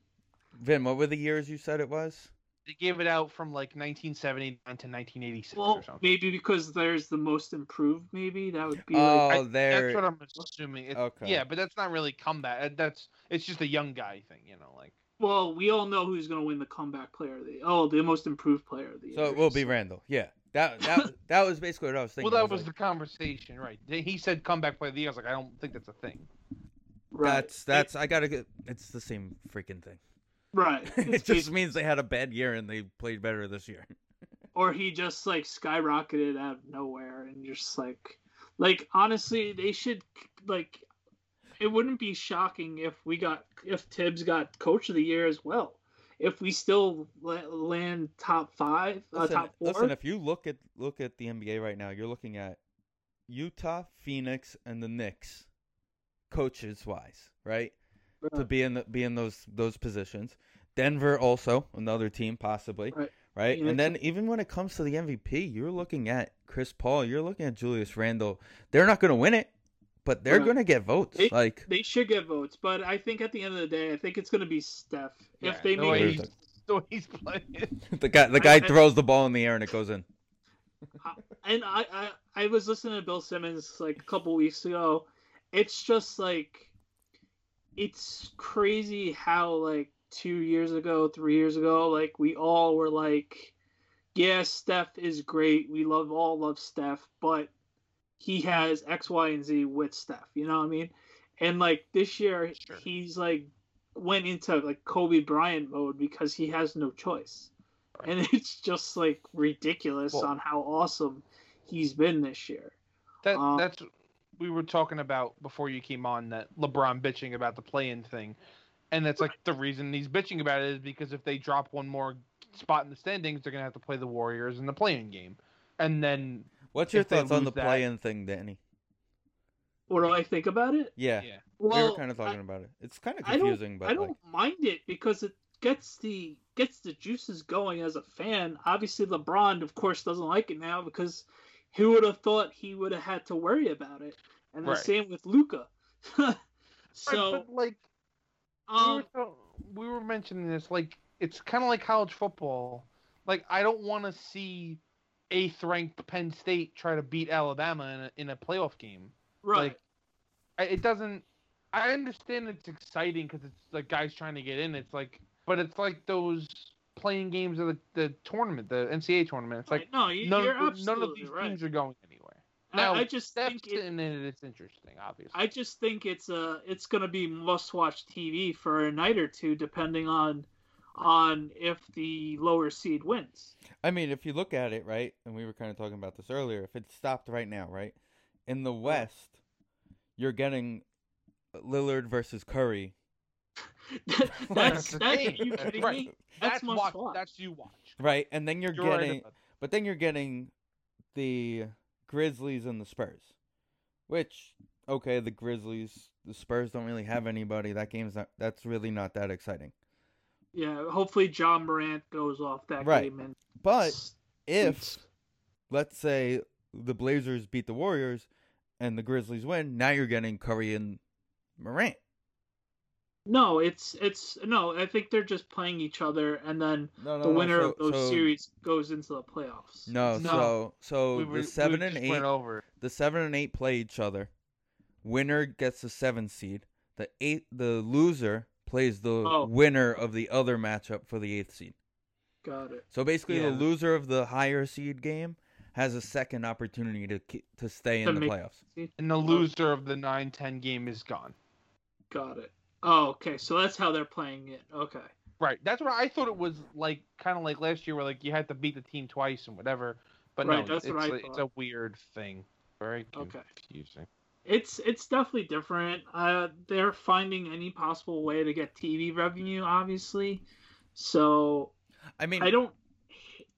Vin, what were the years you said it was? They gave it out from like 1979 to 1986 Well, or something. maybe because there's the most improved. Maybe that would be Oh, like I- there. That's what I'm assuming. It, Okay. Yeah, but that's not really comeback. That's it's just a young guy thing, you know. Like well, we all know who's going to win the comeback player of the oh the most improved player of the year. So it will be Randle. Yeah, that that that was basically what I was thinking. well, that was the like, conversation, right? He said comeback player of the year. I was like, I don't think that's a thing. right. That's that's I gotta get. It's the same freaking thing. right. it just means they had a bad year and they played better this year. or he just like skyrocketed out of nowhere and just like like honestly they should like it wouldn't be shocking if we got if Thibs got coach of the year as well if we still land top five uh, Listen, top four listen, if you look at look at the NBA right now, you're looking at Utah, Phoenix, and the Knicks, coaches wise, right? To be in the, be in those those positions. Denver also another team possibly, Right. right? And then even when it comes to the MVP, you're looking at Chris Paul, you're looking at Julius Randle. They're not going to win it, but they're Right. Uh, going to get votes. They- like they should get votes but I think at the end of the day I think it's gonna be Steph Yeah, if they the make way he's- The way he's playing. the guy the guy I- throws the ball in the air and it goes in. and I, I I was listening to Bill Simmons like a couple weeks ago. It's just like it's crazy how like two years ago, three years ago, like we all were like, yeah, Steph is great. We love all love Steph, but he has X, Y, and Z with Steph. You know what I mean? And like this year, Sure. he's like went into like Kobe Bryant mode because he has no choice. And it's just like ridiculous Well- on how awesome he's been this year. That Uh, that's we were talking about before you came on that LeBron bitching about the play-in thing, and that's like the reason he's bitching about it is because if they drop one more spot in the standings, they're gonna have to play the Warriors in the play-in game, and then What's your thoughts on the that- play-in thing, Danny? What do I think about it? Yeah, yeah, we were kind of I- talking about it. It's kind of I confusing, but I don't like, mind it because it gets the gets the juices going as a fan. Obviously, LeBron, of course, doesn't like it now because who would have thought he would have had to worry about it? And the Right. same with Luka. Right, so, but like we, um, were, we were mentioning this, like it's kind of like college football. Like I don't want to see eighth ranked Penn State try to beat Alabama in a, in a playoff game. right. like, I, it doesn't. I understand it's exciting because it's like guys trying to get in. It's like, but it's like those playing games of the, the tournament, the NCAA tournament. It's like no, you, none, you're of, none of these right. teams are going anywhere. I- Now, I, just Steps think it, in it, it's interesting, obviously. I just think it's a it's gonna be must watch TV for a night or two, depending on on if the lower seed wins. I mean, if you look at it, right, and we were kind of talking about this earlier, if it stopped right now, right, in the West, you're getting Lillard versus Curry. That's the that's thing. you kidding Right. me? That's, that's watch, watch. That's you watch. Right, and then you're, You're getting, about that. but then you're getting the Grizzlies and the Spurs, which okay, the Grizzlies, the Spurs don't really have anybody. That game's not. That's really not that exciting. Yeah, hopefully Ja Morant goes off that Right. game and But if beats- let's say the Blazers beat the Warriors and the Grizzlies win, now you're getting Curry and Morant. no, it's it's no, I think they're just playing each other and then No, no, the no, winner so- of those so- series goes into the playoffs. No, No. so so we were, the seven we and just eight, went over. the seven and eight play each other. Winner gets the seven seed. The eight, the loser plays the Oh. winner of the other matchup for the eighth seed. Got it. So basically, the loser of the higher seed game has a second opportunity to to stay in the make- playoffs. And the oh. loser of the 9-10 game is gone. Got it. Oh, okay. So that's how they're playing it. Okay. Right. That's what I thought it was like, kind of like last year, where like you had to beat the team twice and whatever. But Right, no, that's it's, what I a- it's a weird thing. Very Okay. It's it's definitely different. Uh, they're finding any possible way to get TV revenue, obviously. So I mean, I don't,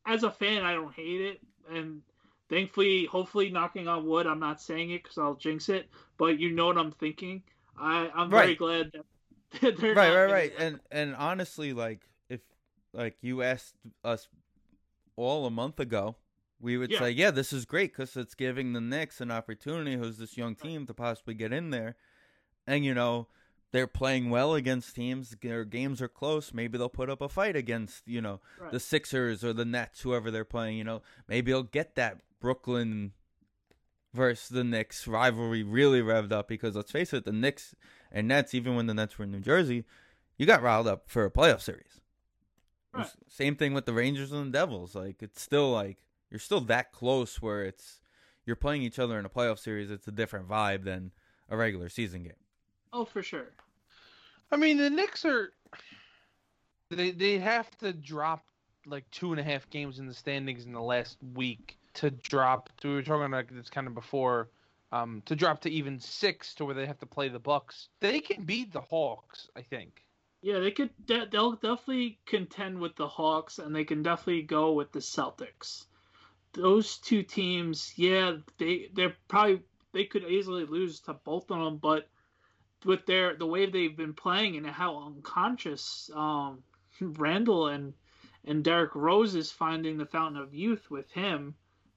as a fan, I don't hate it, and thankfully, hopefully, knocking on wood, I'm not saying it because I'll jinx it. But you know what I'm thinking. I I'm very Right. glad that they're right, right, right. And and honestly, like if like you asked us all a month ago, we would Yeah. say, yeah, this is great because it's giving the Knicks an opportunity, who's this young team, to possibly get in there, and you know they're playing well against teams. Their games are close. Maybe they'll put up a fight against you know Right. the Sixers or the Nets, whoever they're playing. You know, maybe they'll get that Brooklyn versus the Knicks rivalry really revved up because let's face it, the Knicks and Nets, even when the Nets were in New Jersey, you got riled up for a playoff series. Right. Same thing with the Rangers and the Devils. Like it's still like you're still that close where it's you're playing each other in a playoff series. It's a different vibe than a regular season game. Oh, for sure. I mean, the Knicks are. They they have to drop like two and a half games in the standings in the last week to drop. To, we were talking about this kind of before. Um, to drop to even six to where they have to play the Bucks. They can beat the Hawks, I think. Yeah, they could. De- they'll definitely contend with the Hawks, and they can definitely go with the Celtics. Those two teams, yeah, they they're probably they could easily lose to both of them, but with their the way they've been playing and how unconscious um, Randle and and Derrick Rose is finding the fountain of youth with him,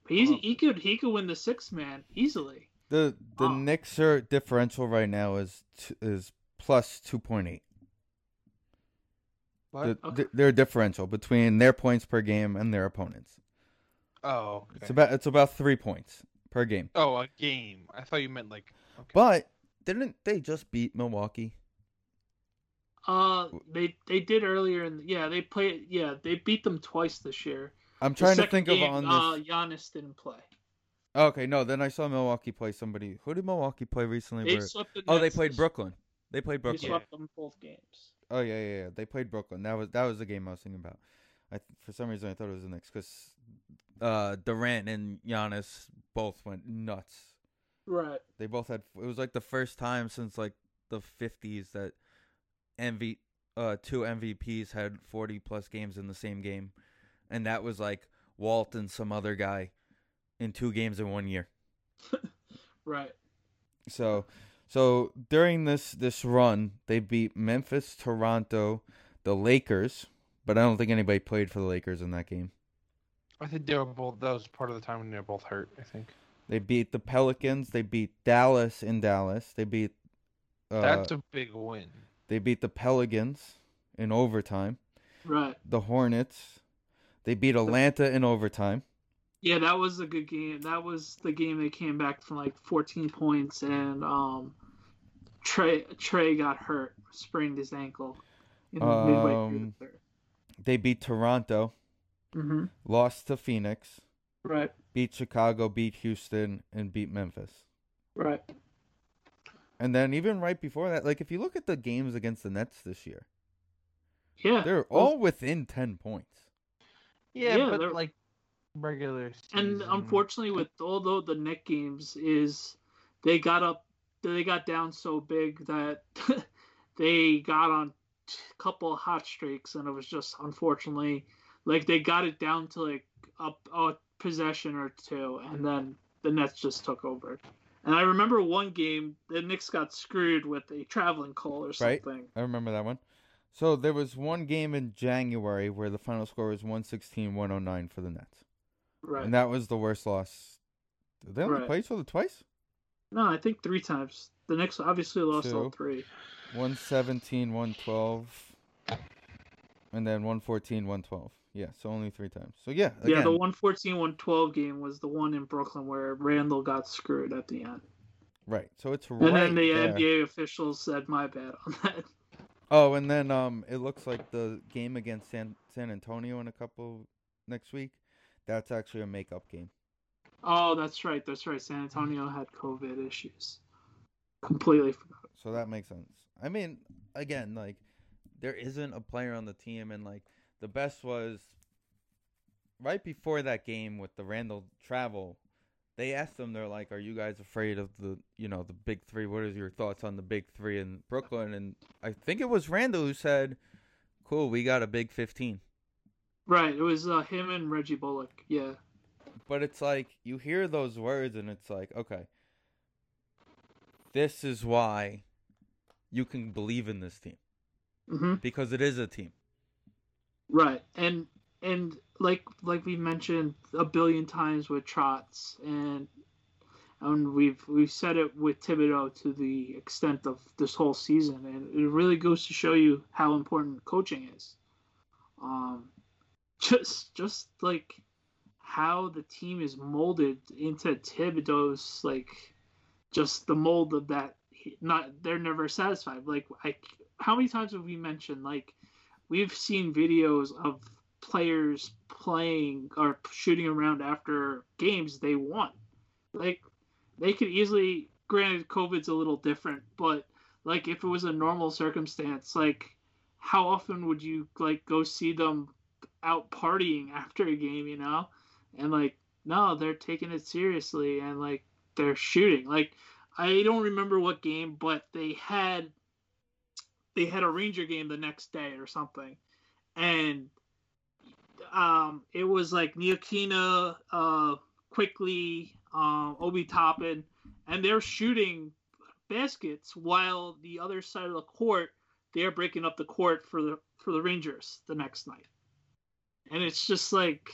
he's, Oh. he could he could win the six man easily. The the Oh. Knicks are differential right now is t- is plus two point eight. What? The, Okay. Their differential between their points per game and their opponents. Oh, It's about it's about three points per game. oh, a game. I thought you meant like. Okay. But didn't they just beat Milwaukee? Uh, they they did earlier, and yeah, they played. Yeah, they beat them twice this year. I'm The trying to think game, of on Uh, this. Giannis didn't play. okay, no. Then I saw Milwaukee play somebody. Who did Milwaukee play recently? They where- swept the Oh, they played Brooklyn. They played Brooklyn. They Brooklyn. swept them both games. Oh yeah, yeah, yeah. They played Brooklyn. That was that was the game I was thinking about. I th- for some reason I thought it was the Knicks because uh, Durant and Giannis both went nuts. Right. They both had. It was like the first time since like the fifties that MV uh two MVPs had forty plus games in the same game, and that was like Walt and some other guy in two games in one year. Right. So, so during this this run, they beat Memphis, Toronto, the Lakers, but I don't think anybody played for the Lakers in that game. I think they were both. That was part of the time when they were both hurt. I think They beat the Pelicans. They beat Dallas in Dallas. They beat. Uh, that's a big win. They beat the Pelicans in overtime. Right. The Hornets. They beat Atlanta in overtime. Yeah, that was a good game. That was the game they came back from like 14 points, and um, Trey Trey got hurt, sprained his ankle in the midway through Um, the third. They beat Toronto. Mm-hmm. Lost to Phoenix. Right. Beat Chicago. Beat Houston. And beat Memphis. Right. And then even right before that, like if you look at the games against the Nets this year, Yeah. they're all within ten points. Yeah, Yeah, but they're- like regular season. And unfortunately, with although the Knick games is they got up, they got down so big that they got on a couple of hot streaks, and it was just unfortunately like they got it down to like a, a possession or two, and then the Nets just took over. And I remember one game the Knicks got screwed with a traveling call or something. Right. I remember that one. So there was one game in January where the final score was 116-109 for the Nets. Right. And that was the worst loss. Did they only Right. play each other twice? no, I think three times. The Knicks obviously lost all three. 117, 112, and then 114, 112. Yeah, so only three times. So yeah, Yeah, the 114 112 game was the one in Brooklyn where Randle got screwed at the end. right. So it's And then the there. NBA officials said my bad on that. Oh, and then um, it looks like the game against San San Antonio in a couple next week. That's actually a makeup game. Oh, that's right. That's right. San Antonio had COVID issues. Completely forgot. So that makes sense. I mean, again, like there isn't a player on the team, and like the best was right before that game with the Randle travel. They asked them, they're like, "Are you guys afraid of the, you know, the big three? What is your thoughts on the big three in Brooklyn?" And I think it was Randle who said, "Cool, we got a big 15." Right. It was uh, him and Reggie Bullock. Yeah. But it's like you hear those words, and it's like, okay, this is why you can believe in this team hmm because it is a team. Right. And and like like we mentioned a billion times with Trotz and and we've we've said it with Thibodeau to the extent of this whole season, and it really goes to show you how important coaching is. Um, just just like how the team is molded into Thibodeau's like just the mold of that. Not they're never satisfied. Like I, how many times have we mentioned like we've seen videos of players playing or shooting around after games they won. Like they could easily granted COVID's a little different, but like if it was a normal circumstance, like how often would you like go see them out partying after a game, you know? And like no, they're taking it seriously and like they're shooting. Like I don't remember what game, but they had they had a Ranger game the next day or something. And um it was like Ntilikina, uh Quickley um Obi Toppin and they're shooting baskets while the other side of the court they're breaking up the court for the for the Rangers the next night. And it's just like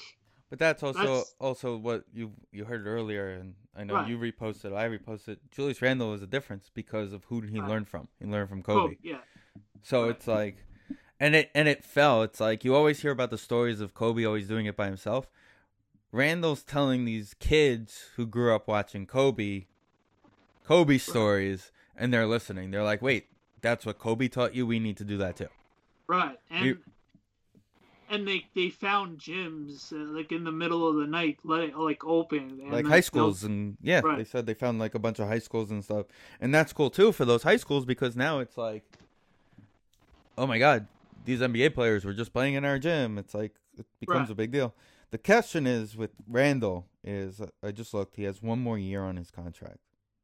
But that's also That's- also what you you heard earlier, and I know Right. you reposted, I reposted. Julius Randle is a difference because of who he Right. learned from. He learned from Kobe, Kobe. yeah. So Right. it's like, and it and it fell. It's like you always hear about the stories of Kobe always doing it by himself. Randle's telling these kids who grew up watching Kobe, Kobe stories, and they're listening. They're like, "Wait, that's what Kobe taught you. We need to do that too." Right, and We- and they they found gyms uh, like in the middle of the night, let it like open, and like high schools and yeah they said they found like a bunch of high schools and stuff. And that's cool too for those high schools because now it's like oh my god these nba players were just playing in our gym. It's like it becomes Right. a big deal. The question is with randle is i just looked he has one more year on his contract.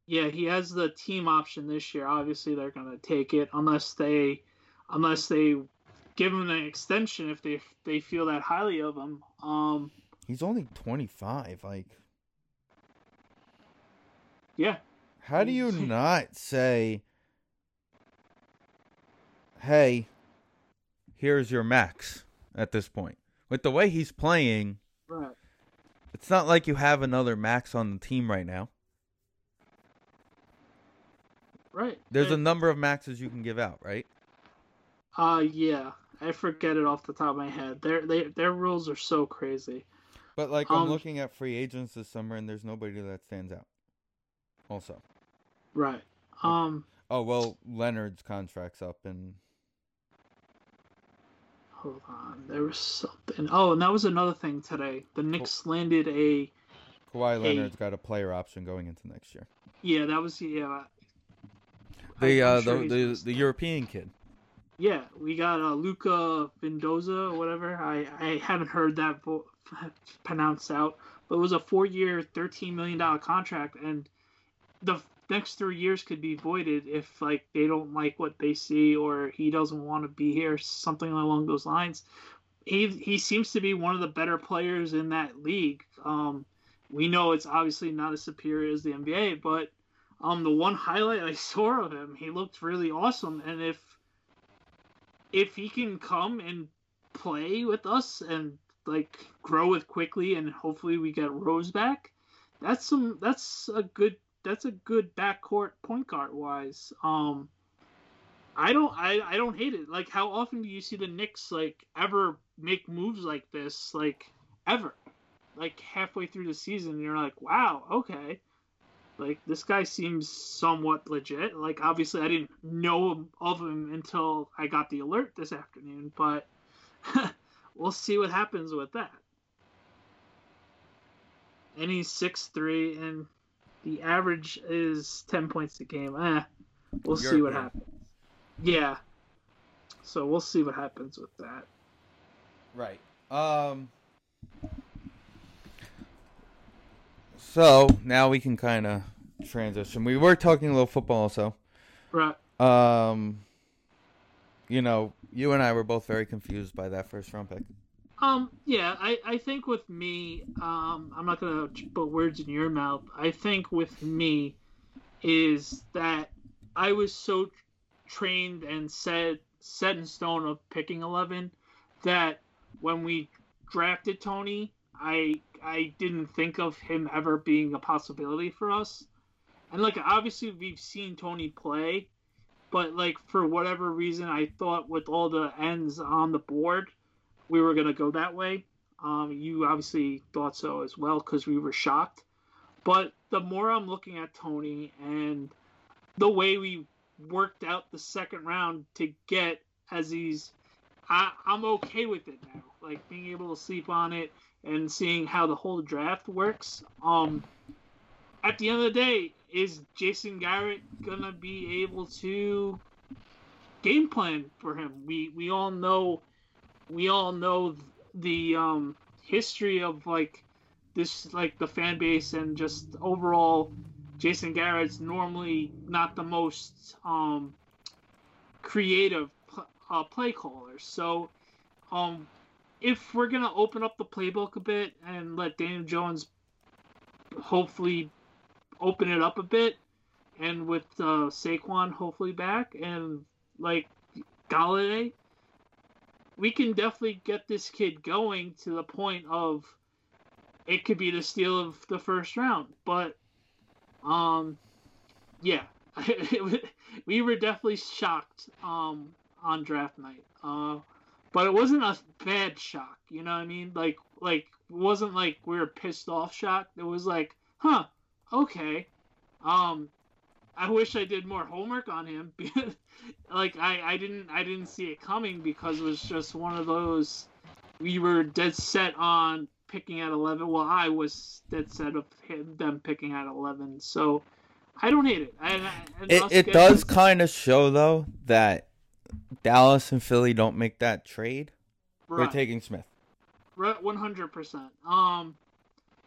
Yeah, he has the team option this year. Obviously, they're gonna take it unless they unless they give him an extension if they if they feel that highly of him. Um, he's only 25 like yeah, how do you not say hey here's your max at this point. With the way he's playing, Right. it's not like you have another max on the team right now. Right. There's a number of maxes you can give out, right? Uh, yeah. I forget it off the top of my head. Their they, their rules are so crazy. But like I'm Um, looking at free agents this summer and there's nobody that stands out. Also. Right. Um. Oh well Leonard's contract's up and Hold on. There was something. Oh, and that was another thing today. The Knicks landed a. Kawhi Hey. Leonard's got a player option going into next year. Yeah, that was yeah. The uh sure the, he's the the. European kid. Yeah, we got uh, Luca Vildoza or whatever. I, I haven't heard that vo- pronounced out, but it was a four-year, thirteen million dollar contract, and the next three years could be voided if like they don't like what they see or he doesn't want to be here, something along those lines. He he seems to be one of the better players in that league. Um, we know it's obviously not as superior as the NBA, but um, the one highlight I saw of him, he looked really awesome, and if if he can come and play with us and like grow with Quickley and hopefully we get Rose back, that's some that's a good that's a good backcourt point guard wise. Um I don't I, I don't hate it. Like how often do you see the Knicks like ever make moves like this? Like ever. Like halfway through the season you're like, wow, okay. Like this guy seems somewhat legit. Like obviously I didn't know of him until I got the alert this afternoon, but we'll see what happens with that. And he's six three, and the average is ten points a game. Eh, we'll see what European. happens. Yeah. So we'll see what happens with that. Right. Um. So now we can kind of transition. We were talking a little football, also. Right. Um. You know, you and I were both very confused by that first round pick. Um, yeah, I, I think with me, um, I'm not gonna put words in your mouth. I think with me is that I was so trained and set set in stone of picking eleven that when we drafted Toney, I I didn't think of him ever being a possibility for us. And like obviously we've seen Toney play, but like for whatever reason I thought with all the ends on the board we were to go that way. Um, you obviously thought so as well because we were shocked. But the more I'm looking at Toney and the way we worked out the second round to get Azeez, I, I'm okay with it now. Like being able to sleep on it and seeing how the whole draft works. Um, at the end of the day, is Jason Garrett gonna be able to game plan for him? We we all know we all know the um, history of like this like the fan base and just overall Jason Garrett's normally not the most um, creative uh, play caller. So um, if we're gonna open up the playbook a bit and let Daniel Jones hopefully open it up a bit, and with uh, Saquon hopefully back and like Golladay, we can definitely get this kid going to the point of it could be the steal of the first round. But um, yeah, we were definitely shocked um on draft night. Uh, but it wasn't a bad shock. You know what I mean? Like like it wasn't like we were pissed off shock. It was like, huh, okay. Um, I wish I did more homework on him. like I, I didn't I didn't see it coming because it was just one of those we were dead set on picking at 11 well I was dead set of him, them picking at 11 so I don't hate it I, I, It it does kind of show though that Dallas and Philly don't make that trade. We're taking Smith. right 100% um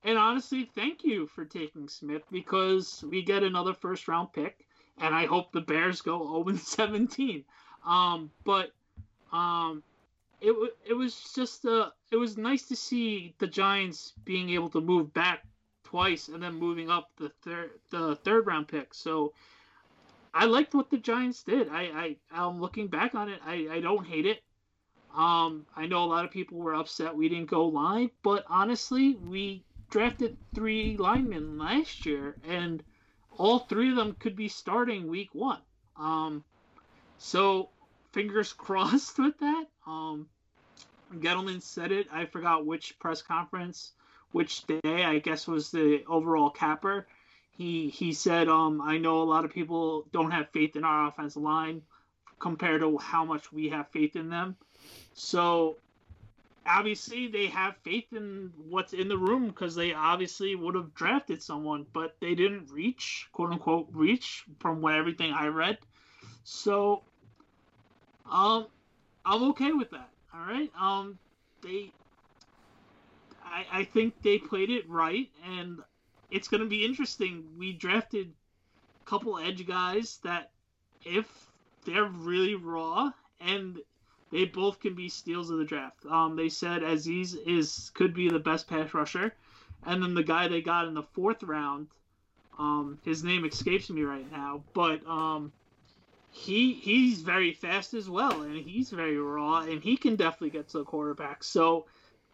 and honestly thank you for taking Smith because we get another first round pick and I hope the Bears go 0 17 um but um it it was just uh it was nice to see the Giants being able to move back twice and then moving up the third the third round pick. So I liked what the Giants did. I I I'm looking back on it. I I don't hate it. Um, I know a lot of people were upset we didn't go line, but honestly, we drafted three linemen last year, and all three of them could be starting week one. Um, so fingers crossed with that. Um, Gettleman said it. I forgot which press conference, which day. I guess was the overall capper. He he said, um, I know a lot of people don't have faith in our offensive line compared to how much we have faith in them. So obviously they have faith in what's in the room because they obviously would have drafted someone, but they didn't reach, quote unquote, reach from what everything I read. So um I'm okay with that. All right. Um they I, I think they played it right and it's gonna be interesting. We drafted a couple edge guys that if they're really raw and they both can be steals of the draft. Um, they said Azeez is could be the best pass rusher, and then the guy they got in the fourth round, um, his name escapes me right now, but um, he he's very fast as well, and he's very raw, and he can definitely get to the quarterback. So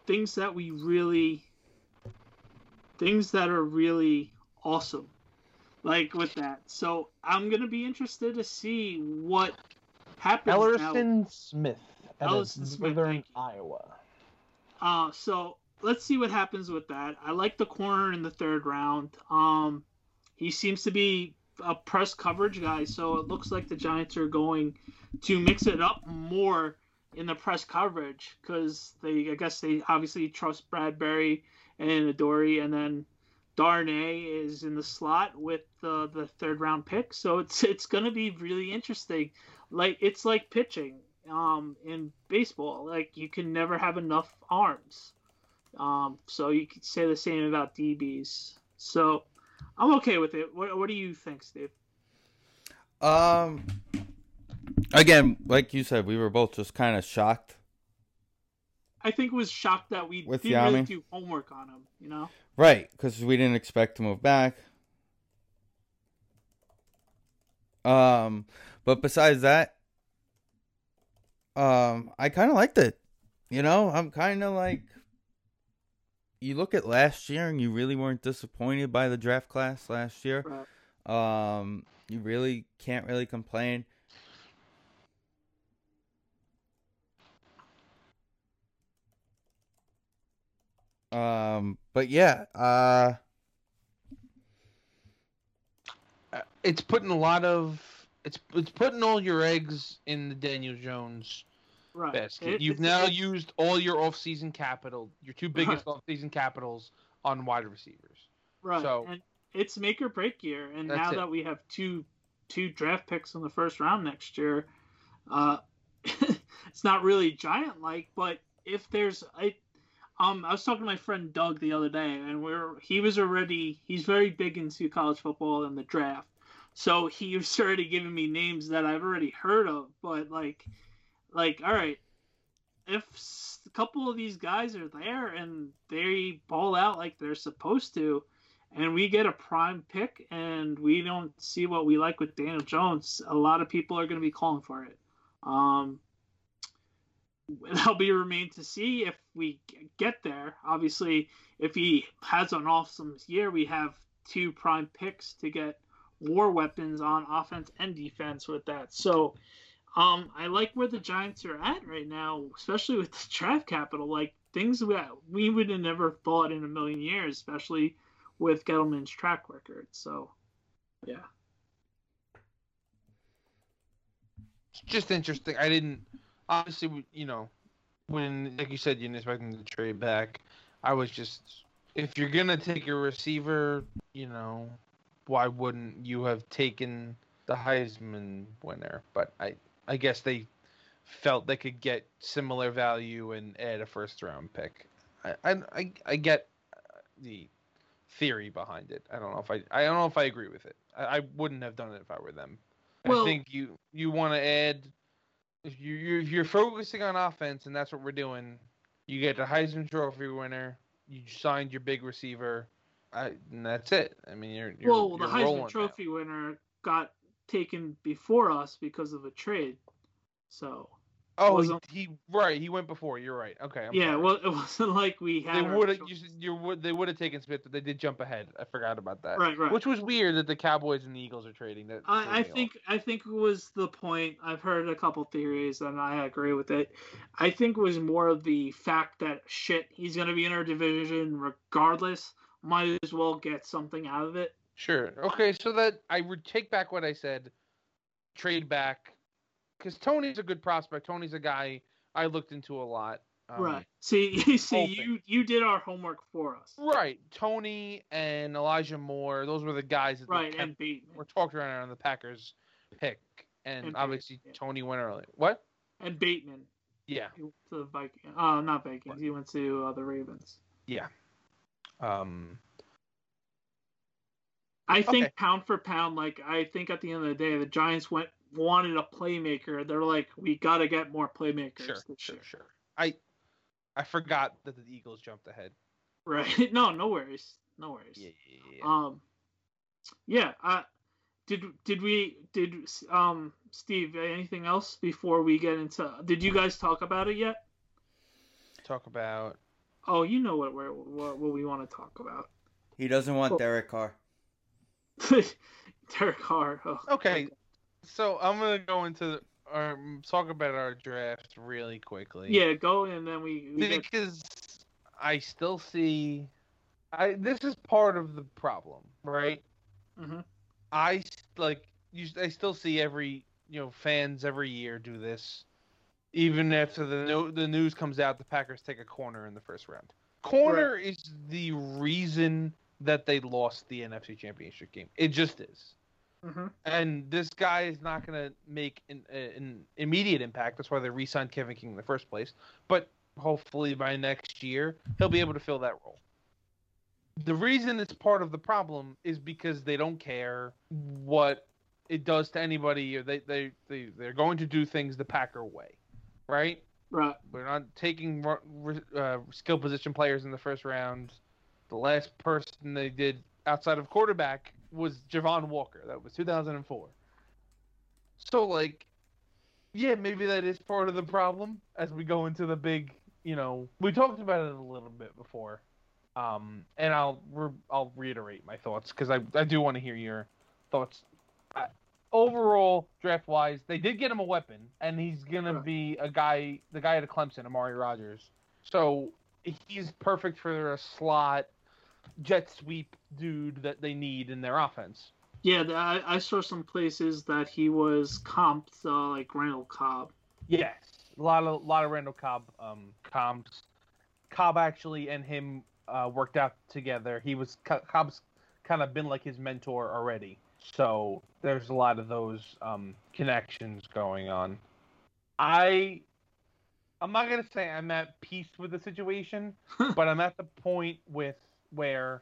things that we really, things that are really awesome, like with that. So I'm gonna be interested to see what happens now. Elerson Smith Elerson Smith, Northern thank you. Iowa. Uh, so let's see what happens with that. I like the corner in the third round. Um, he seems to be a press coverage guy, so it looks like the Giants are going to mix it up more in the press coverage because they, I guess they obviously trust Bradberry and Adoree', and then Darnay is in the slot with the the third round pick. So it's it's gonna be really interesting. Like it's like pitching um, in baseball. Like you can never have enough arms. Um, so you could say the same about DBs. So I'm okay with it. What, what do you think, Steve? Um, again, like you said, we were both just kind of shocked. I think was shocked that we With didn't really do homework on him. You know? Right, because we didn't expect to move back. Um, but besides that, um, I kind of liked it. You know, I'm kind of like, you look at last year and you really weren't disappointed by the draft class last year. Right. Um, you really can't really complain. Um, but yeah, uh, Uh, It's putting a lot of it's it's putting all your eggs in the Daniel Jones Right. basket. It- You've it's- now it- used all your off-season capital, your two biggest off-season capitals on wide receivers. Right. So- and it's make or break year. And now it. that we have two two draft picks in the first round next year, uh, it's not really giant like, but if there's I um I was talking to my friend Doug the other day and we're he was already he's very big into college football and the draft. So he was already giving me names that I've already heard of, but like like all right, if a couple of these guys are there and they ball out like they're supposed to, and we get a prime pick and we don't see what we like with Daniel Jones, a lot of people are going to be calling for it. Um, that'll be remain to see if we get there. Obviously, if he has an awesome year, we have two prime picks to get war weapons on offense and defense with that. So, um, I like where the Giants are at right now, especially with the draft capital. Like things that we would have never thought in a million years, especially with Gettleman's track record. So, yeah. It's just interesting. I didn't obviously you know when like you said you didn't expect them to trade back. I was just if you're gonna take a receiver, you know, why wouldn't you have taken the Heisman winner? But I I guess they felt they could get similar value and add a first round pick. I I I, get the theory behind it. I don't know if I I don't know if I agree with it. I, I wouldn't have done it if I were them. Well- I think you you want to add if you you're focusing on offense and that's what we're doing. You get the Heisman Trophy winner. You signed your big receiver. I, and that's it. I mean, you're, you're well, the you're rolling Heisman now. Trophy winner got taken before us because of a trade. So, Oh, he, he right. He went before. You're right. Okay. I'm yeah, sorry. well, it wasn't like we had. they would have. You, you would. They would have taken Smith, but they did jump ahead. I forgot about that. Right, right. Which was weird that the Cowboys and the Eagles are trading. That I, I think I think it was the point. I've heard a couple theories and I agree with it. I think it was more of the fact that shit, he's gonna be in our division regardless. Might as well get something out of it. Sure. Okay, so that I would take back what I said. Trade back, because Toney's a good prospect. Toney's a guy I looked into a lot. Um, right. See, you see, you you did our homework for us. Right. Toney and Elijah Moore. Those were the guys that Right, kept- and Bateman. were talked around on the Packers pick, and, And obviously Bateman. Toney went early. What? And Bateman. Yeah. To the Vikings. Uh, not Vikings. He went to uh, the Ravens. Yeah. Um. I think Okay. pound for pound, like I think at the end of the day, the Giants went wanted a playmaker. They're like, we got to get more playmakers Sure. this Sure. year. Sure. I. I forgot that the Eagles jumped ahead. Right? No, no worries, no worries. Yeah. Yeah. yeah, yeah. Um, yeah. Uh, did did we did um Steve anything else before we get into? Did you guys talk about it yet? Talk about. Oh, you know what we're what, what we want to talk about. He doesn't want Cool. Derek Carr. Derek Carr. Oh, Okay. So I'm gonna go into um, talk about our draft really quickly. Yeah, go and then we, we get, because I still see. I this is part of the problem, right? Mhm. I like you. I still see every you know fans every year do this, even after the no, the news comes out. The Packers take a corner in the first round. Corner is the reason that they lost the NFC Championship game. It just is. Mhm. And this guy is not going to make an, an immediate impact. That's why they re-signed Kevin King in the first place. But hopefully by next year, he'll be able to fill that role. The reason it's part of the problem is because they don't care what it does to anybody. Or they they they they're going to do things the Packer way, right? right. We're not taking uh, skill position players in the first round. The last person they did outside of quarterback was Javon Walker. That was 2004. So, like, yeah, maybe that is part of the problem as we go into the big, you know, we talked about it a little bit before. Um, and I'll re- I'll reiterate my thoughts because I, I do want to hear your thoughts. I, overall, draft wise, they did get him a weapon, and he's gonna be a guy, the guy at Clemson, Amari Rodgers. So he's perfect for a slot jet sweep dude that they need in their offense. Yeah, I, I saw some places that he was comped uh, like Randall Cobb. Yes, a lot of lot of Randall Cobb um comps. Cobb actually and him uh, worked out together. He was Cobb's kind of been like his mentor already. So there's a lot of those um, connections going on. I I'm not gonna say I'm at peace with the situation, but I'm at the point with where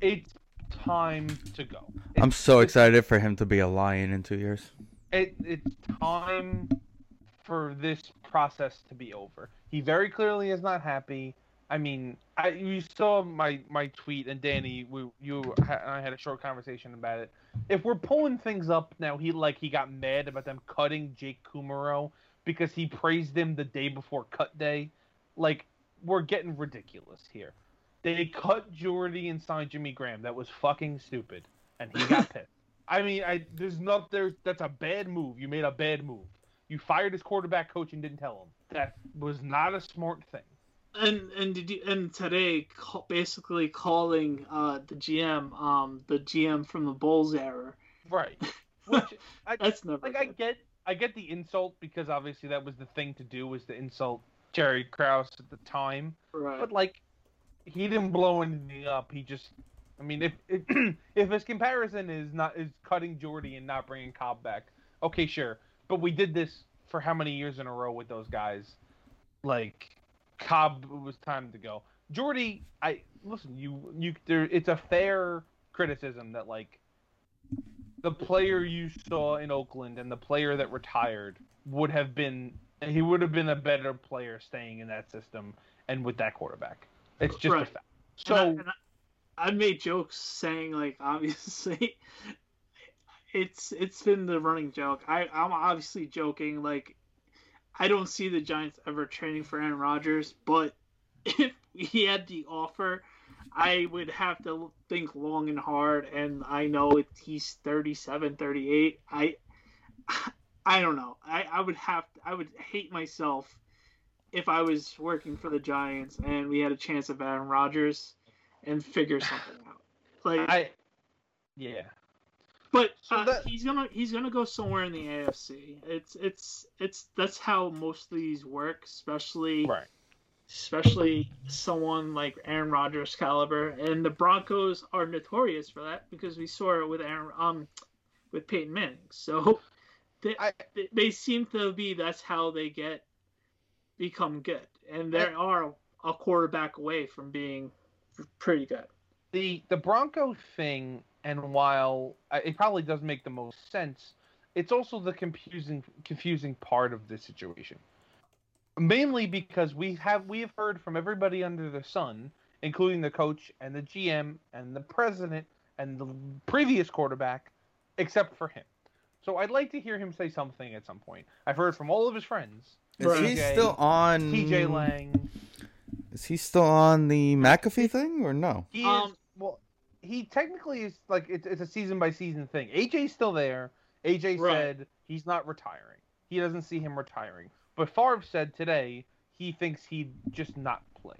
it's time to go. I'm so excited for him to be a lion in two years. it, it's time for this process to be over. He very clearly is not happy. I mean, I you saw my my tweet and Danny, we you and I had a short conversation about it. If we're pulling things up now, he like he got mad about them cutting Jake Kumerow because he praised him the day before cut day. Like we're getting ridiculous here. They cut Jordy and signed Jimmy Graham. That was fucking stupid, and he got pissed. I mean, I there's not there's that's a bad move. You made a bad move. You fired his quarterback coach and didn't tell him. That was not a smart thing. And and did you, and today ca- basically calling uh, the GM um the GM from the Bulls era. Right. Which I That's never like I get I get the insult because obviously that was the thing to do was to insult Jerry Krause at the time. right. But like he didn't blow anything up. He just I mean if if, his comparison is not is cutting Jordy and not bringing Cobb back, okay, sure. But we did this for how many years in a row with those guys? Like Cobb was time to go. Jordy, I listen. You you there. It's a fair criticism that like the player you saw in Oakland and the player that retired would have been he would have been a better player staying in that system and with that quarterback. It's just a Right. fact. And I, So and I, I made jokes saying like obviously it's it's been the running joke. I I'm obviously joking like I don't see the Giants ever training for Aaron Rodgers, but if he had the offer, I would have to think long and hard. And I know it, he's 37, 38. I, I don't know. I, I would have, I would hate myself if I was working for the Giants and we had a chance of Aaron Rodgers and figure something out. Like, I, yeah. but So uh, that- he's gonna he's gonna go somewhere in the AFC. It's it's it's that's how most of these work, especially Right. especially someone like Aaron Rodgers caliber. And the Broncos are notorious for that because we saw it with Aaron um with Peyton Manning. So they I- they, they seem to be that's how they get become good. And they are a quarterback away from being pretty good. the the Bronco thing, and while uh, it probably does make the most sense, it's also the confusing confusing part of this situation. Mainly because we have we have heard from everybody under the sun, including the coach and the GM and the president and the previous quarterback, except for him. So I'd like to hear him say something at some point. I've heard from all of his friends. Is Right. he TJ still on? TJ Lang. Is he still on the McAfee thing or no? He Um, is well. He technically is like it's, it's a season by season thing. AJ's still there. AJ Right. said he's not retiring. He doesn't see him retiring. But Favre said today he thinks he'd just not play.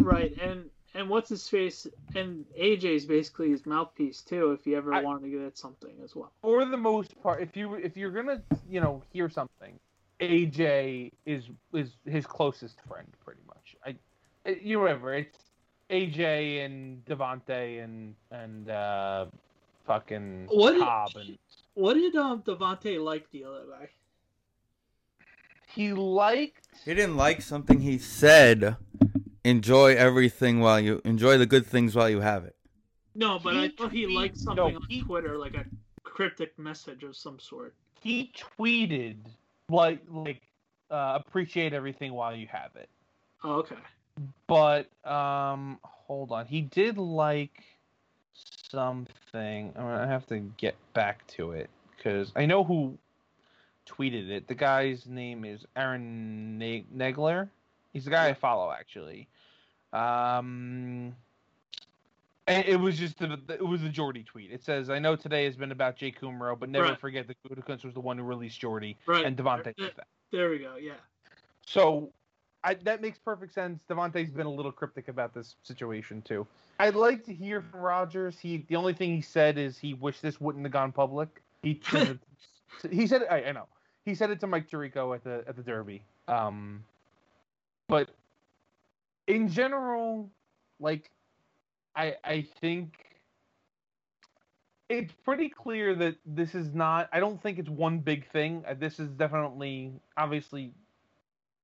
Right, and and what's his face and AJ's basically his mouthpiece too. If you ever I- wanted to get at something as well. For the most part, if you if you're gonna you know hear something, AJ is is his closest friend pretty much. I it- you whatever it's AJ and Davante and and uh fucking What did- Cobb and What did um Davante like the other day? he liked He didn't like something he said. Enjoy everything while you enjoy the good things while you have it. No, but I thought he tweet- liked no, something on he- Twitter, like a cryptic message of some sort. he tweeted like like uh, appreciate everything while you have it. Oh, okay. But um hold on. He did like something. I'm gonna have to get back to it cuz I know who tweeted it. The guy's name is Aaron Ne- Nagler. He's the guy I follow actually. Um it was just the, it was the Jordy tweet. It says, "I know today has been about Jay Kumerow, but never Right. forget that Gutekunst was the one who released Jordy, Right. and Davante there, that." there we go. Yeah. So I, that makes perfect sense. Davante's been a little cryptic about this situation too. I'd like to hear from Rodgers. He the only thing he said is he wished this wouldn't have gone public. He said he said I, I know he said it to Mike Tirico at the at the Derby. Um, but in general, like I I think it's pretty clear that this is not. I don't think it's one big thing. Uh, This is definitely, obviously,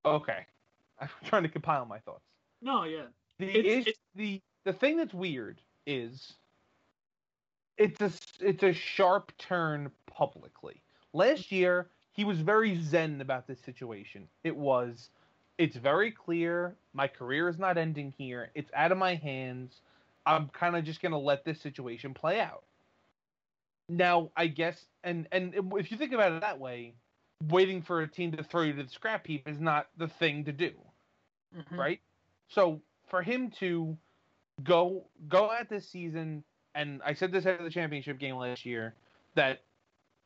okay. I'm trying to compile my thoughts. No, yeah. The It's- is it's- the the thing that's weird is it's a it's a sharp turn publicly. Last year he was very zen about this situation. It was it's very clear my career is not ending here. It's out of my hands. I'm kind of just going to let this situation play out. Now, I guess and and if you think about it that way, waiting for a team to throw you to the scrap heap is not the thing to do Mhm. right? So for him to go go at this season, and I said this after the championship game last year, that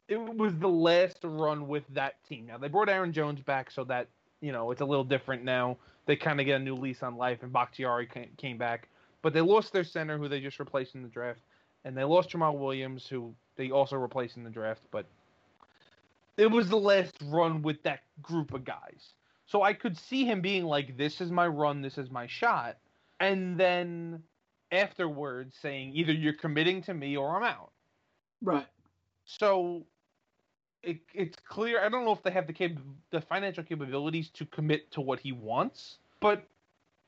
it was the last run with that team. Now they brought Aaron Jones back, so that you know it's a little different now. They kind of get a new lease on life, and Bakhtiari came back, but they lost their center, who they just replaced in the draft, and they lost Jamaal Williams, who they also replaced in the draft, but. It was the last run with that group of guys. So I could see him being like, "This is my run. This is my shot," and then afterwards saying, "Either you're committing to me or I'm out." Right. So it, it's clear. I don't know if they have the cap- the financial capabilities to commit to what he wants, but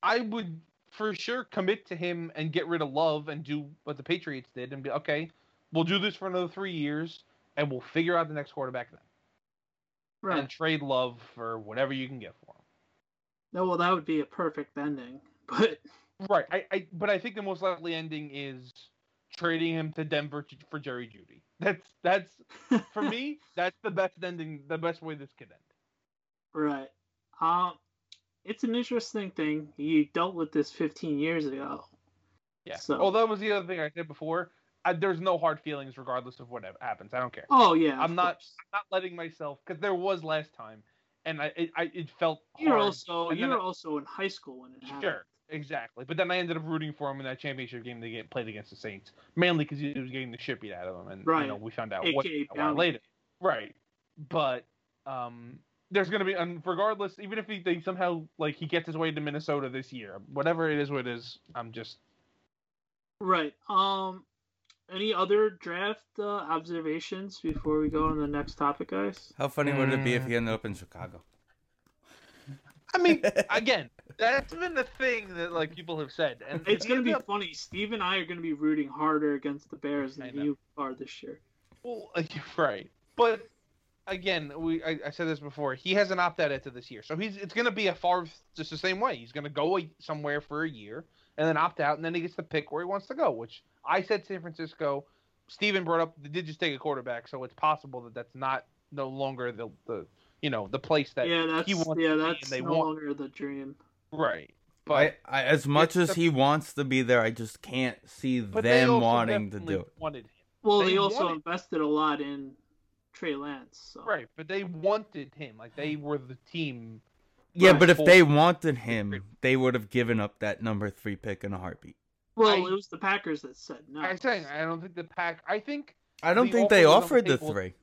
I would for sure commit to him and get rid of Love and do what the Patriots did and be okay. We'll do this for another three years, and we'll figure out the next quarterback then, Right. and trade Love for whatever you can get for him. No, well, that would be a perfect ending. But Right. I, I but I think the most likely ending is trading him to Denver to, for Jerry Jeudy. That's that's for me. That's the best ending. The best way this could end. Right. Um, it's an interesting thing. You dealt with this 15 years ago. Yeah. So- Well, that was the other thing I said before. I, there's no hard feelings regardless of what happens. I don't care. Oh yeah. I'm not course. I'm not letting myself because there was last time, and I it, I it felt You're hard, also and you then were I- also in high school when it happened. Sure, exactly. But then I ended up rooting for him in that championship game they get played against the Saints, mainly because he was getting the shit beat out of him, and Right. you know we found out AKA what later. Right, but um, there's gonna be, and regardless, even if he they somehow like he gets his way to Minnesota this year, whatever it is, what it is, I'm just Right. Um. Any other draft uh, observations before we go on the next topic, guys? How funny would it be if Mm. he ended up in Chicago? I mean, again, that's been the thing that like people have said, and It's gonna be up- funny. Steve and I are gonna be rooting harder against the Bears than you are this year. Well, right, but again, we I, I said this before. He has an opt out after this year, so he's it's going to be a far just the same way. He's going to go a, somewhere for a year and then opt out, and then he gets to pick where he wants to go. Which I said San Francisco. Steven brought up they did just take a quarterback, so it's possible that that's not no longer the the you know the place that yeah, that's he wants yeah, that's they no want longer the dream. right. But I, as much as the- he wants to be there, I just can't see them wanting to do it. Wanted him. Well, They they, also wanted- invested a lot in Trey Lance. So. Right, but they wanted him. Like they were the team. Yeah, but if Full- they wanted him, they would have given up that number three pick in a heartbeat. Well, I- it was the Packers that said no. I'm saying I don't think the pack. I think I don't The think they offer was on the offered the table. three.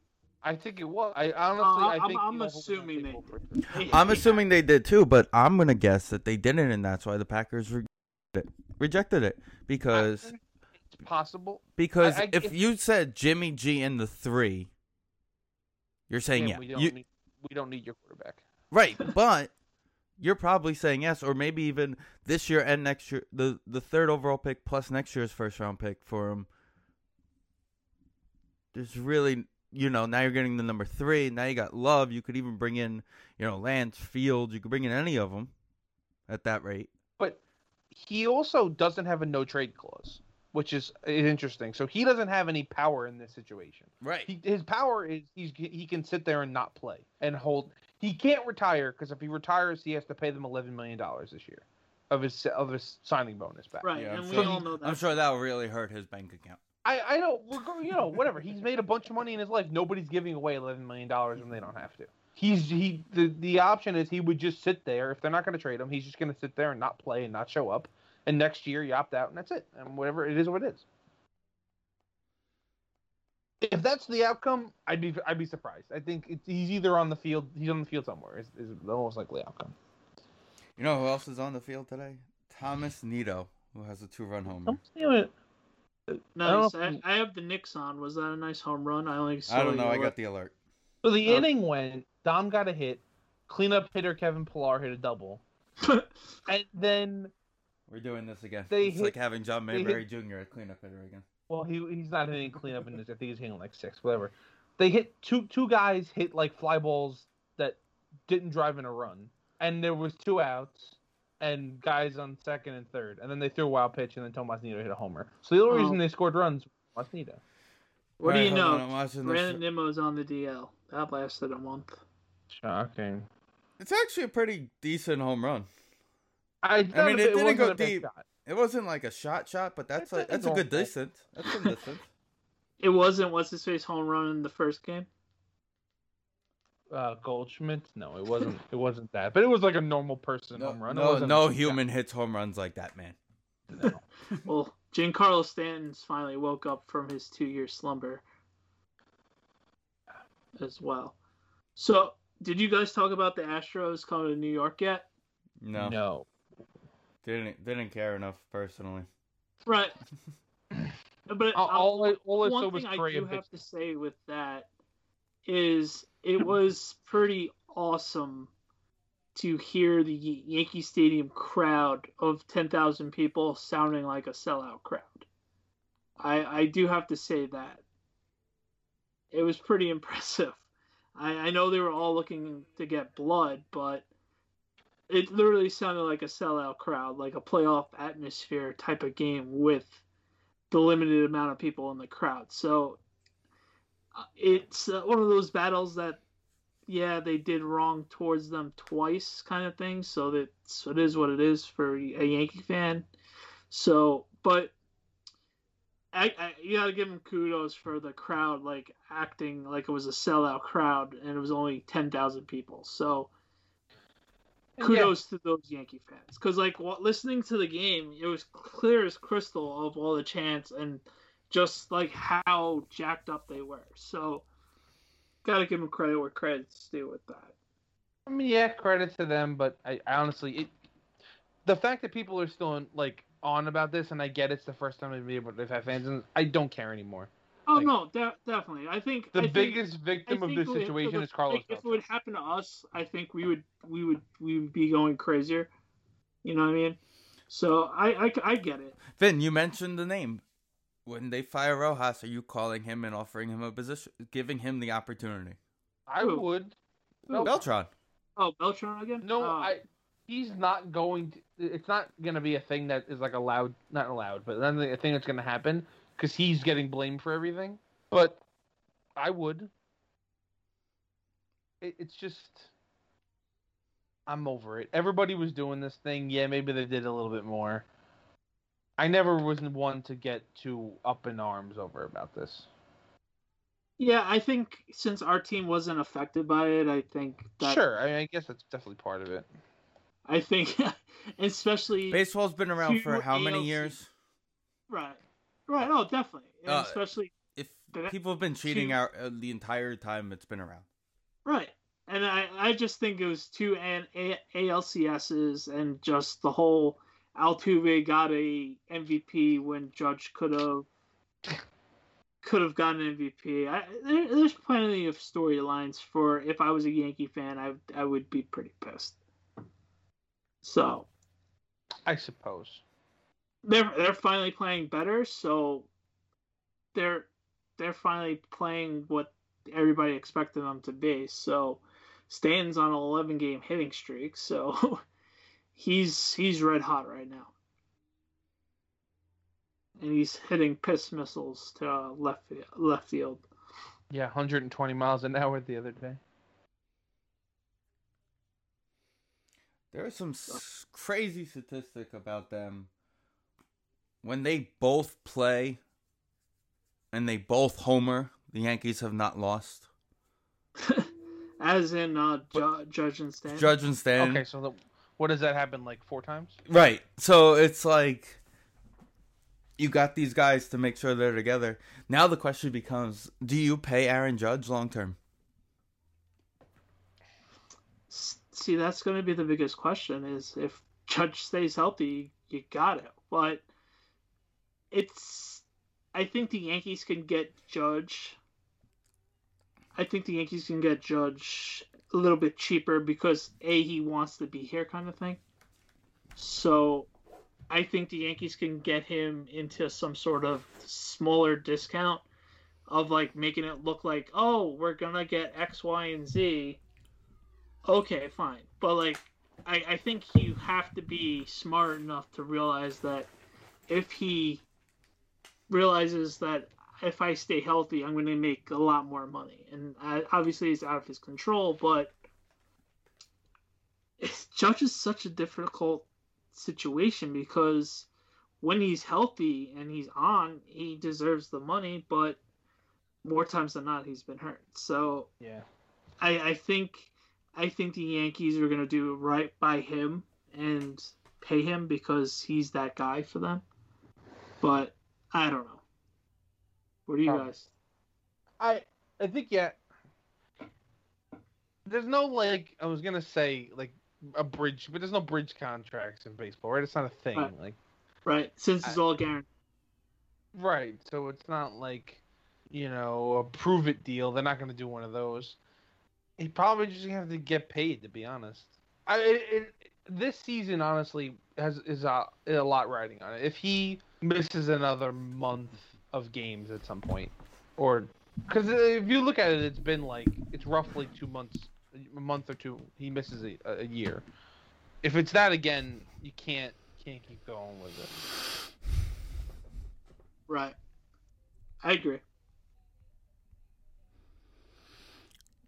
I think it was. I honestly, Uh, I I'm- I'm the offer was on the assuming they- table for- They- I'm assuming they did too, but I'm gonna guess that they didn't, and that's why the Packers re- it, rejected it because It's possible. because I- if if- you said Jimmy G in the three, you're saying yeah, we don't You- need. We don't need your quarterback. right, but you're probably saying yes, or maybe even this year and next year, the the third overall pick plus next year's first round pick for him. There's really, you know, now you're getting the number three. Now you got Love. You could even bring in, you know, Lance Fields. You could bring in any of them at that rate. But he also doesn't have a no trade clause, which is, is interesting. So he doesn't have any power in this situation. Right. He, his power is he's he can sit there and not play and hold. He can't retire because if he retires, he has to pay them eleven million dollars this year of his of his signing bonus back. Right, Yeah, I'm and we sure- all know that. I'm sure that will really hurt his bank account. I I know we're go- you know whatever. He's made a bunch of money in his life. Nobody's giving away eleven million dollars when they don't have to. He's he the the option is he would just sit there if they're not going to trade him. He's just going to sit there and not play and not show up. And next year you opt out and that's it. And whatever it is, what it is. If that's the outcome, I'd be I'd be surprised. I think it's, he's either on the field. He's on the field somewhere. Is, is the most likely outcome. You know who else is on the field today? Tomas Nido, who has a two-run homer. I'm it. Nice. I I, I have the Knicks on. Was that a nice home run? I only saw I don't know. you I got the alert. So the Oh. inning went. Dom got a hit. Cleanup hitter Kevin Pillar hit a double, and then We're doing this again. They it's hit- like having John they Mayberry Jr. at cleanup hitter again. Well, he he's not hitting cleanup in this. I think he's hitting like six, whatever. They hit two two guys hit like fly balls that didn't drive in a run, and there was two outs, and guys on second and third, and then they threw a wild pitch, and then Tomas Nido hit a homer. So the only Oh. reason they scored runs was Tomas Nido. What do you know? on, I'm watching this. Brandon Nimmo's on the DL. That lasted a month. Shocking. It's actually a pretty decent home run. I, I mean, it didn't go wasn't a big deep. It wasn't like a shot shot, but that's It's a a that's a good normal. distance. That's some distance. It wasn't what's his face home run in the first game. Uh, Goldschmidt? No, it wasn't. it wasn't that, but it was like a normal person No, home run. No, no big human hits home runs like that, man. shot. No. Well, Giancarlo Stanton's finally woke up from his two-year slumber as well. So, did you guys talk about the Astros coming to New York yet? No, no. Didn't didn't care enough personally. Right. But All, uh, all, I- all I saw one was thing I do have to say with that is it was pretty awesome to hear the Yankee Stadium crowd of 10,000 people sounding like a sellout crowd. I I do have to say that. It was pretty impressive. I, I know they were all looking to get blood, but it literally sounded like a sellout crowd, like a playoff atmosphere type of game with the limited amount of people in the crowd. So uh, it's uh, one of those battles that yeah, they did wrong towards them twice, kind of thing. So that so it is what it is for a Yankee fan. So, but I, I you gotta give them kudos for the crowd, like acting like it was a sellout crowd, and it was only ten thousand people. So kudos yeah. to those Yankee fans, because like listening to the game, it was clear as crystal of all the chants and just like how jacked up they were. So gotta give them credit where credit's due with that. I mean, yeah, credit to them, but I, I honestly, it, the fact that people are still in, like on about this, and I get it's the first time they've had fans, and I don't care anymore. Oh like, no, de- definitely. I think the I biggest think, victim of this situation is Carlos. if it would happen to us, I think we would we would we would be going crazier. You know what I mean? So I I, I get it. Vin, you mentioned the name when they fire Rojas, are you calling him and offering him a position, giving him the opportunity? I Who? would. No. Beltran. Oh, Beltran again? No, uh, I. He's not going to. It's not going to be a thing that is like allowed, not allowed, but then a thing that's going to happen because he's getting blamed for everything. But I would. It, it's just. I'm over it. Everybody was doing this thing. Yeah, maybe they did a little bit more. I never was one to get too up in arms over about this. Yeah, I think since our team wasn't affected by it, I think that, sure. I, mean, I guess that's definitely part of it. I think, especially baseball's been around for how ALC. many years? Right, right. Oh, definitely, uh, especially if people have been cheating out uh, the entire time it's been around. Right, and I, I just think it was two an ALCSs and just the whole Altuve got a MVP when Judge could have could have gotten an MVP. I, there, there's plenty of storylines for if I was a Yankee fan, I I would be pretty pissed. So, I suppose they're they're finally playing better, so they're they're finally playing what everybody expected them to be. So, Stanton's on an 11 game hitting streak, so he's he's red hot right now, and he's hitting piss missiles to uh, left left field. Yeah, 120 miles an hour the other day. There is some s- crazy statistic about them when they both play and they both homer. The Yankees have not lost. As in uh, Ju- Judge and Stan. Judge and Stan. Okay, so the what does that happen like four times? Right. So it's like you got these guys to make sure they're together. Now the question becomes: Do you pay Aaron Judge long term? See, that's going to be the biggest question: is if Judge stays healthy, you got it. But it's, I think the Yankees can get Judge. I think the Yankees can get Judge a little bit cheaper because a he wants to be here kind of thing. So I think the Yankees can get him into some sort of smaller discount of like making it look like, oh, we're gonna get X, Y, and Z. Okay, fine. But like I, I think you have to be smart enough to realize that if he realizes that if I stay healthy, I'm going to make a lot more money. And I, obviously, it's out of his control, but Judge is such a difficult situation because when he's healthy and he's on, he deserves the money, but more times than not, he's been hurt. So yeah, I, I think I think the Yankees are going to do right by him and pay him because he's that guy for them. But I don't know. What do you guys? I I think yeah. There's no like I was gonna say like a bridge, but there's no bridge contracts in baseball, right? It's not a thing. Right. Like right, since it's I, all guaranteed. Right, so it's not like you know a prove it deal. They're not gonna do one of those. He probably just gonna have to get paid, to be honest. I it, it, this season honestly has is a, a lot riding on it. If he misses another month of games at some point, or because if you look at it, it's been like it's roughly two months, a month or two. He misses a, a year. If it's that again, you can't can't keep going with it. Right. I agree.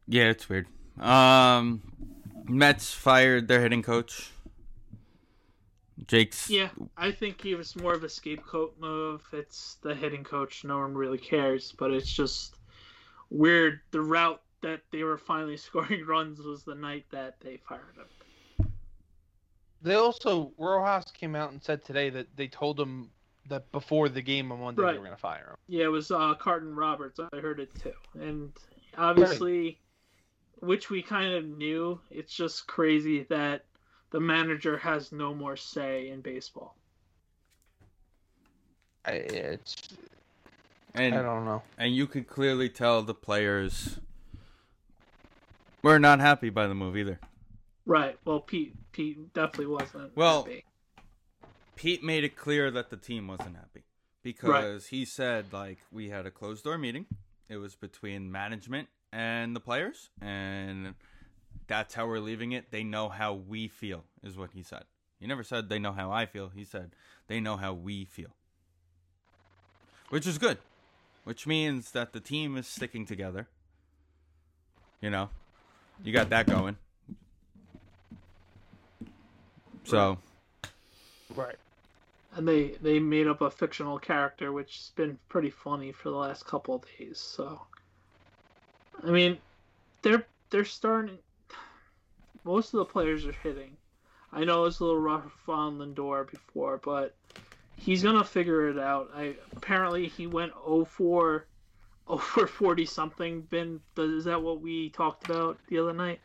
Yeah, it's weird. Um, Mets fired their hitting coach. Jake's Yeah, I think he was more of a scapegoat move. It's the hitting coach. No one really cares, but it's just weird. The route that they were finally scoring runs was the night that they fired him. They also Rojas came out and said today that they told him that before the game on Monday Right. they were going to fire him. Yeah, it was uh, Carton Roberts. I heard it too, and obviously, which we kind of knew. It's just crazy that the manager has no more say in baseball. I, it's and I don't know. and you could clearly tell the players were not happy by the move either. Right. Well, Pete Pete definitely wasn't. Well, happy. Pete made it clear that the team wasn't happy because he said like we had a closed door meeting. It was between management and the players, and that's how we're leaving it. They know how we feel, is what he said. He never said they know how I feel. He said they know how we feel, which is good, which means that the team is sticking together. You know, you got that going. So. Right. and they they made up a fictional character, which has been pretty funny for the last couple of days. So, I mean, they're they're starting. Most of the players are hitting. I know it's a little rough on Lindor before, but he's gonna figure it out. I apparently he went 0 for over 40 something. Ben, is that what we talked about the other night?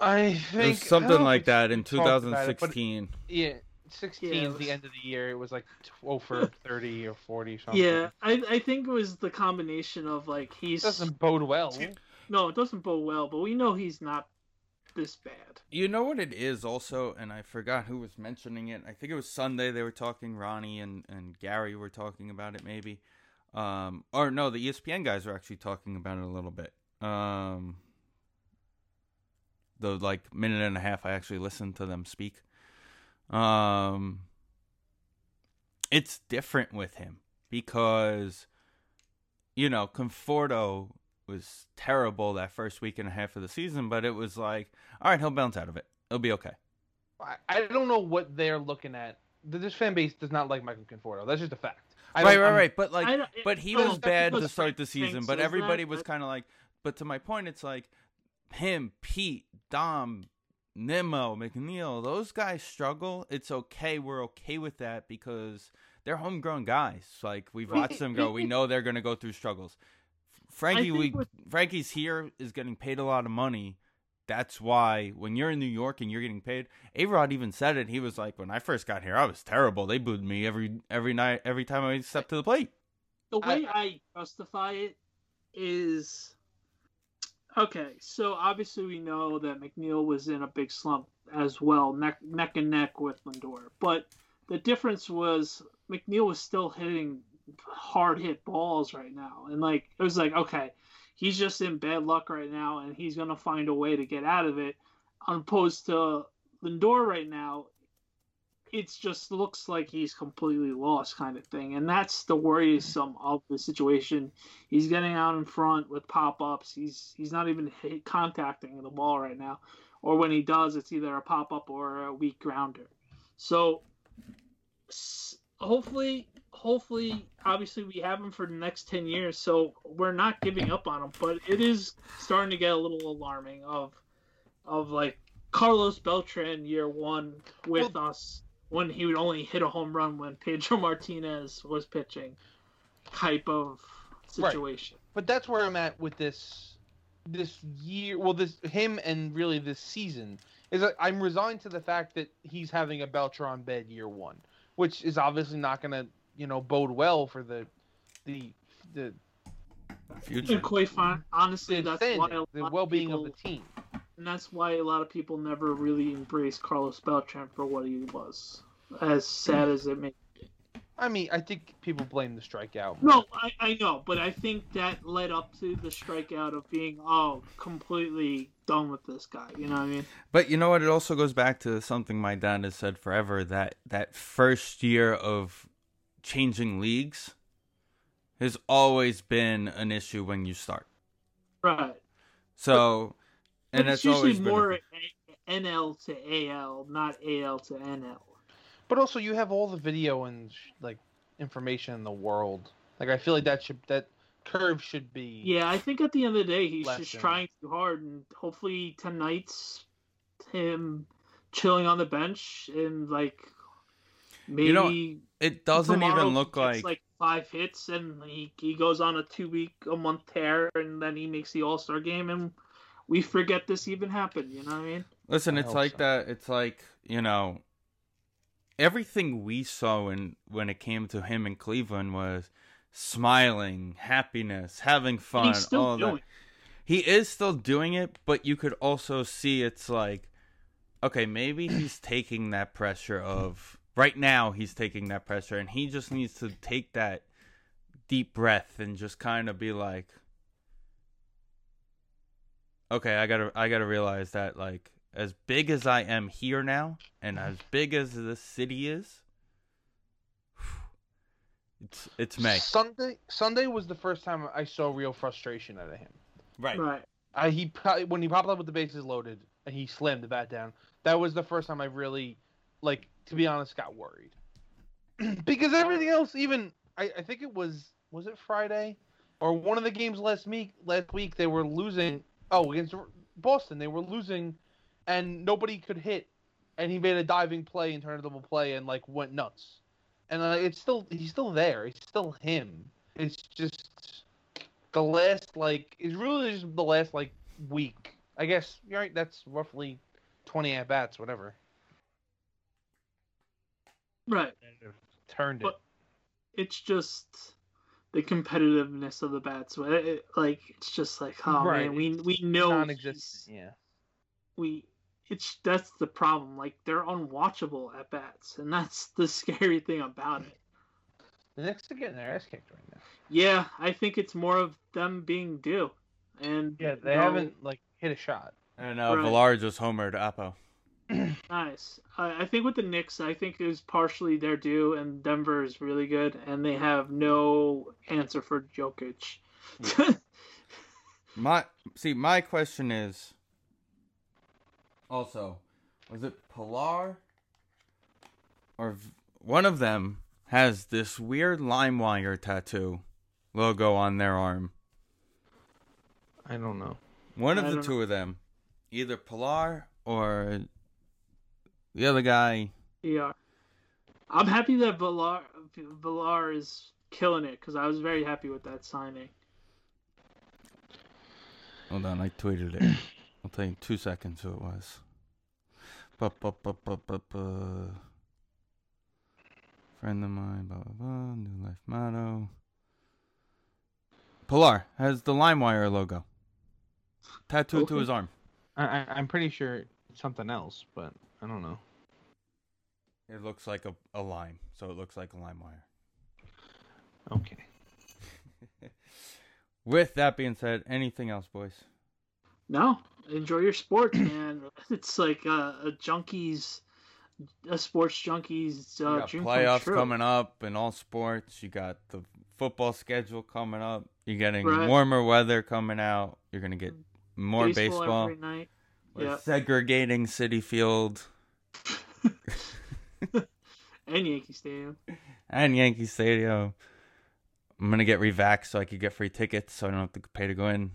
I It think was something I like that in we talked about it, 2016. Yeah, 16 Yeah, it is the end of the year. It was like 12 for 30 or 40 something. Yeah, I I think it was the combination of like It he's doesn't bode well. no, it doesn't bode well, but we know he's not this bad. You know what it is also, and I forgot who was mentioning it. I think it was Sunday. They were talking. Ronnie and and Gary were talking about it, maybe. Um, or no, the ESPN guys were actually talking about it a little bit. Um, the like minute and a half I actually listened to them speak. Um, it's different with him because, you know, Conforto was terrible that first week and a half of the season, but it was like, all right, he'll bounce out of it. It'll be okay. I, I don't know what they're looking at. This fan base does not like Michael Conforto. That's just a fact. I right, right, I'm- right. But like, I but he was bad to start the season. But everybody was kind of like, but to my point, it's like him, Pete, Dom, Nimmo, McNeil. Those guys struggle. It's okay. We're okay with that because they're homegrown guys. Like we've watched them go. We know they're gonna go through struggles. Frankie, we with- Frankie's here is getting paid a lot of money. That's why when you're in New York and you're getting paid, A-Rod even said it. He was like, "When I first got here, I was terrible. They booed me every every night, every time I stepped to the plate." the way I, justify it is okay. So obviously we know that McNeil was in a big slump as well, neck neck and neck with Lindor. But the difference was McNeil was still hitting hard hit balls right now, and like it was like okay, he's just in bad luck right now, and he's gonna find a way to get out of it. Opposed to Lindor right now, it just looks like he's completely lost kind of thing. And that's the worrisome of the situation. He's getting out in front with pop-ups. He's he's not even hit, contacting the ball right now. Or when he does it's either a pop-up or a weak grounder. So hopefully hopefully obviously we have him for the next 10 years so we're not giving up on him but it is starting to get a little alarming of of like Carlos Beltran year one with us when he would only hit a home run when Pedro Martinez was pitching type of Right. situation. But that's where I'm at with this this year. Well, this him and really this season is I'm resigned to the fact that he's having a Beltran bed year one, which is obviously not going to you know bode well for the the the, Future. And quite fun, honestly, the, that's why a lot the well-being people, of the team. and that's why a lot of people never really embraced Carlos Beltran for what he was. As sad as it may be. I mean, I think people blame the strikeout. No, I, I know, but I think that led up to the strikeout of being oh completely done with this guy. You know what I mean? But you know what? It also goes back to something my dad has said forever that that first year of changing leagues has always been an issue when you start. Right. So and But it's usually always more. A- NL to AL, not AL to NL. But also, you have all the video and like information in the world. Like I feel like that should that curve should be. Yeah, I think at the end of the day, he's Less just than- trying too hard, and hopefully tonight's him chilling on the bench and like maybe You know, It doesn't even he look gets, like, five hits and he he goes on a two week a month tear and then he makes the All Star game and we forget this even happened. You know what I mean? Listen, I it's like so. that. It's like you know, everything we saw when when it came to him in Cleveland was smiling, happiness, having fun, and he's still all doing. that. He is still doing it, but you could also see it's like, okay, maybe he's taking that pressure of right now. He's taking that pressure, and he just needs to take that deep breath and just kind of be like, okay, I gotta, I gotta realize that like as big as I am here now, and as big as this city is, it's it's May. Sunday Sunday was the first time I saw real frustration out of him. Right. Right. I, he pro- when he popped up with the bases loaded and he slammed the bat down. That was the first time I really, like, to be honest, got worried. because everything else, even I, I think it was was it Friday or one of the games last week. Last week they were losing. Oh, against Boston, they were losing, and nobody could hit, and he made a diving play and turned a double play and like went nuts. And uh, it's still he's still there. It's still him. It's just the last like it's really just the last like week. I guess right. That's roughly twenty at bats, whatever. Right. Turned it. It's just the competitiveness of the bats. It- it- Like it's just like oh Right, man, we it's we know non-existent. he's- Yeah. we it's that's the problem. Like they're unwatchable at bats, and that's the scary thing about it. The Knicks are getting their ass kicked right now. Yeah, I think it's more of them being due, and Yeah, they no- haven't like hit a shot. And uh, Right. Villar just homered Apo. Nice. I, I think with the Knicks, I think it was partially their due, and Denver is really good, and they have no answer for Jokic. My see, my question is also was it Pillar or v- one of them has this weird LimeWire tattoo logo on their arm. I don't know. One of I the don't two of them, either Pillar or the other guy. yeah, I'm happy that Villar Villar is killing it because I was very happy with that signing. Hold on, I tweeted it. I'll tell you in two seconds who it was. Friend of mine, blah, blah, blah. New life motto. Pillar has the LimeWire logo tattooed to his arm. I, I I'm pretty sure it's something else, but I don't know. It looks like a, a lime, so it looks like a LimeWire. Okay. With that being said, anything else, boys? No, enjoy your sports, man. It's like a, a junkies, a sports junkies You uh, got dream come playoffs true. coming up in all sports. You got the football schedule coming up. You're getting Right. warmer weather coming out. You're gonna get more baseball, baseball. every night. We're Yeah. segregating Citi Field and Yankee Stadium. and Yankee Stadium. I'm gonna get revaxxed so I could get free tickets, so I don't have to pay to go in.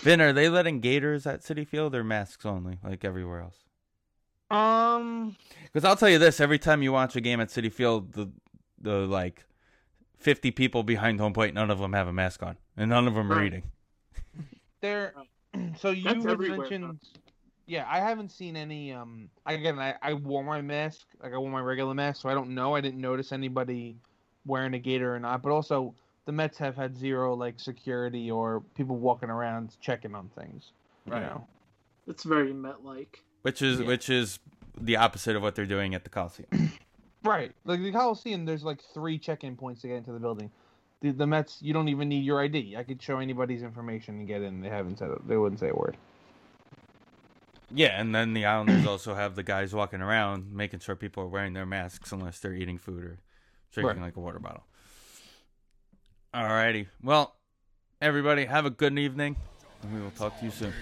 Vin, are they letting Gators at Citi Field or masks only, like everywhere else? Um. Because I'll tell you this: every time you watch a game at Citi Field, the the like fifty people behind home plate, none of them have a mask on, and none of them are Right. eating. There. So you That's had everywhere, mentioned. Yeah, I haven't seen any. Um. Again, I I wore my mask. Like I wore my regular mask, so I don't know. I didn't notice anybody wearing a gator or not. But also, the Mets have had zero like security or people walking around checking on things. Right. You know. It's very Met like. Which is Yeah. which is the opposite of what they're doing at the Coliseum. Right. Like the Coliseum, there's like three check-in points to get into the building. The, the Mets, you don't even need your ID. I could show anybody's information and get in. They haven't said it. They wouldn't say a word. Yeah, and then the Islanders also have the guys walking around making sure people are wearing their masks unless they're eating food or drinking Right. like a water bottle. Alrighty. Well, everybody have a good evening, and we will talk to you soon.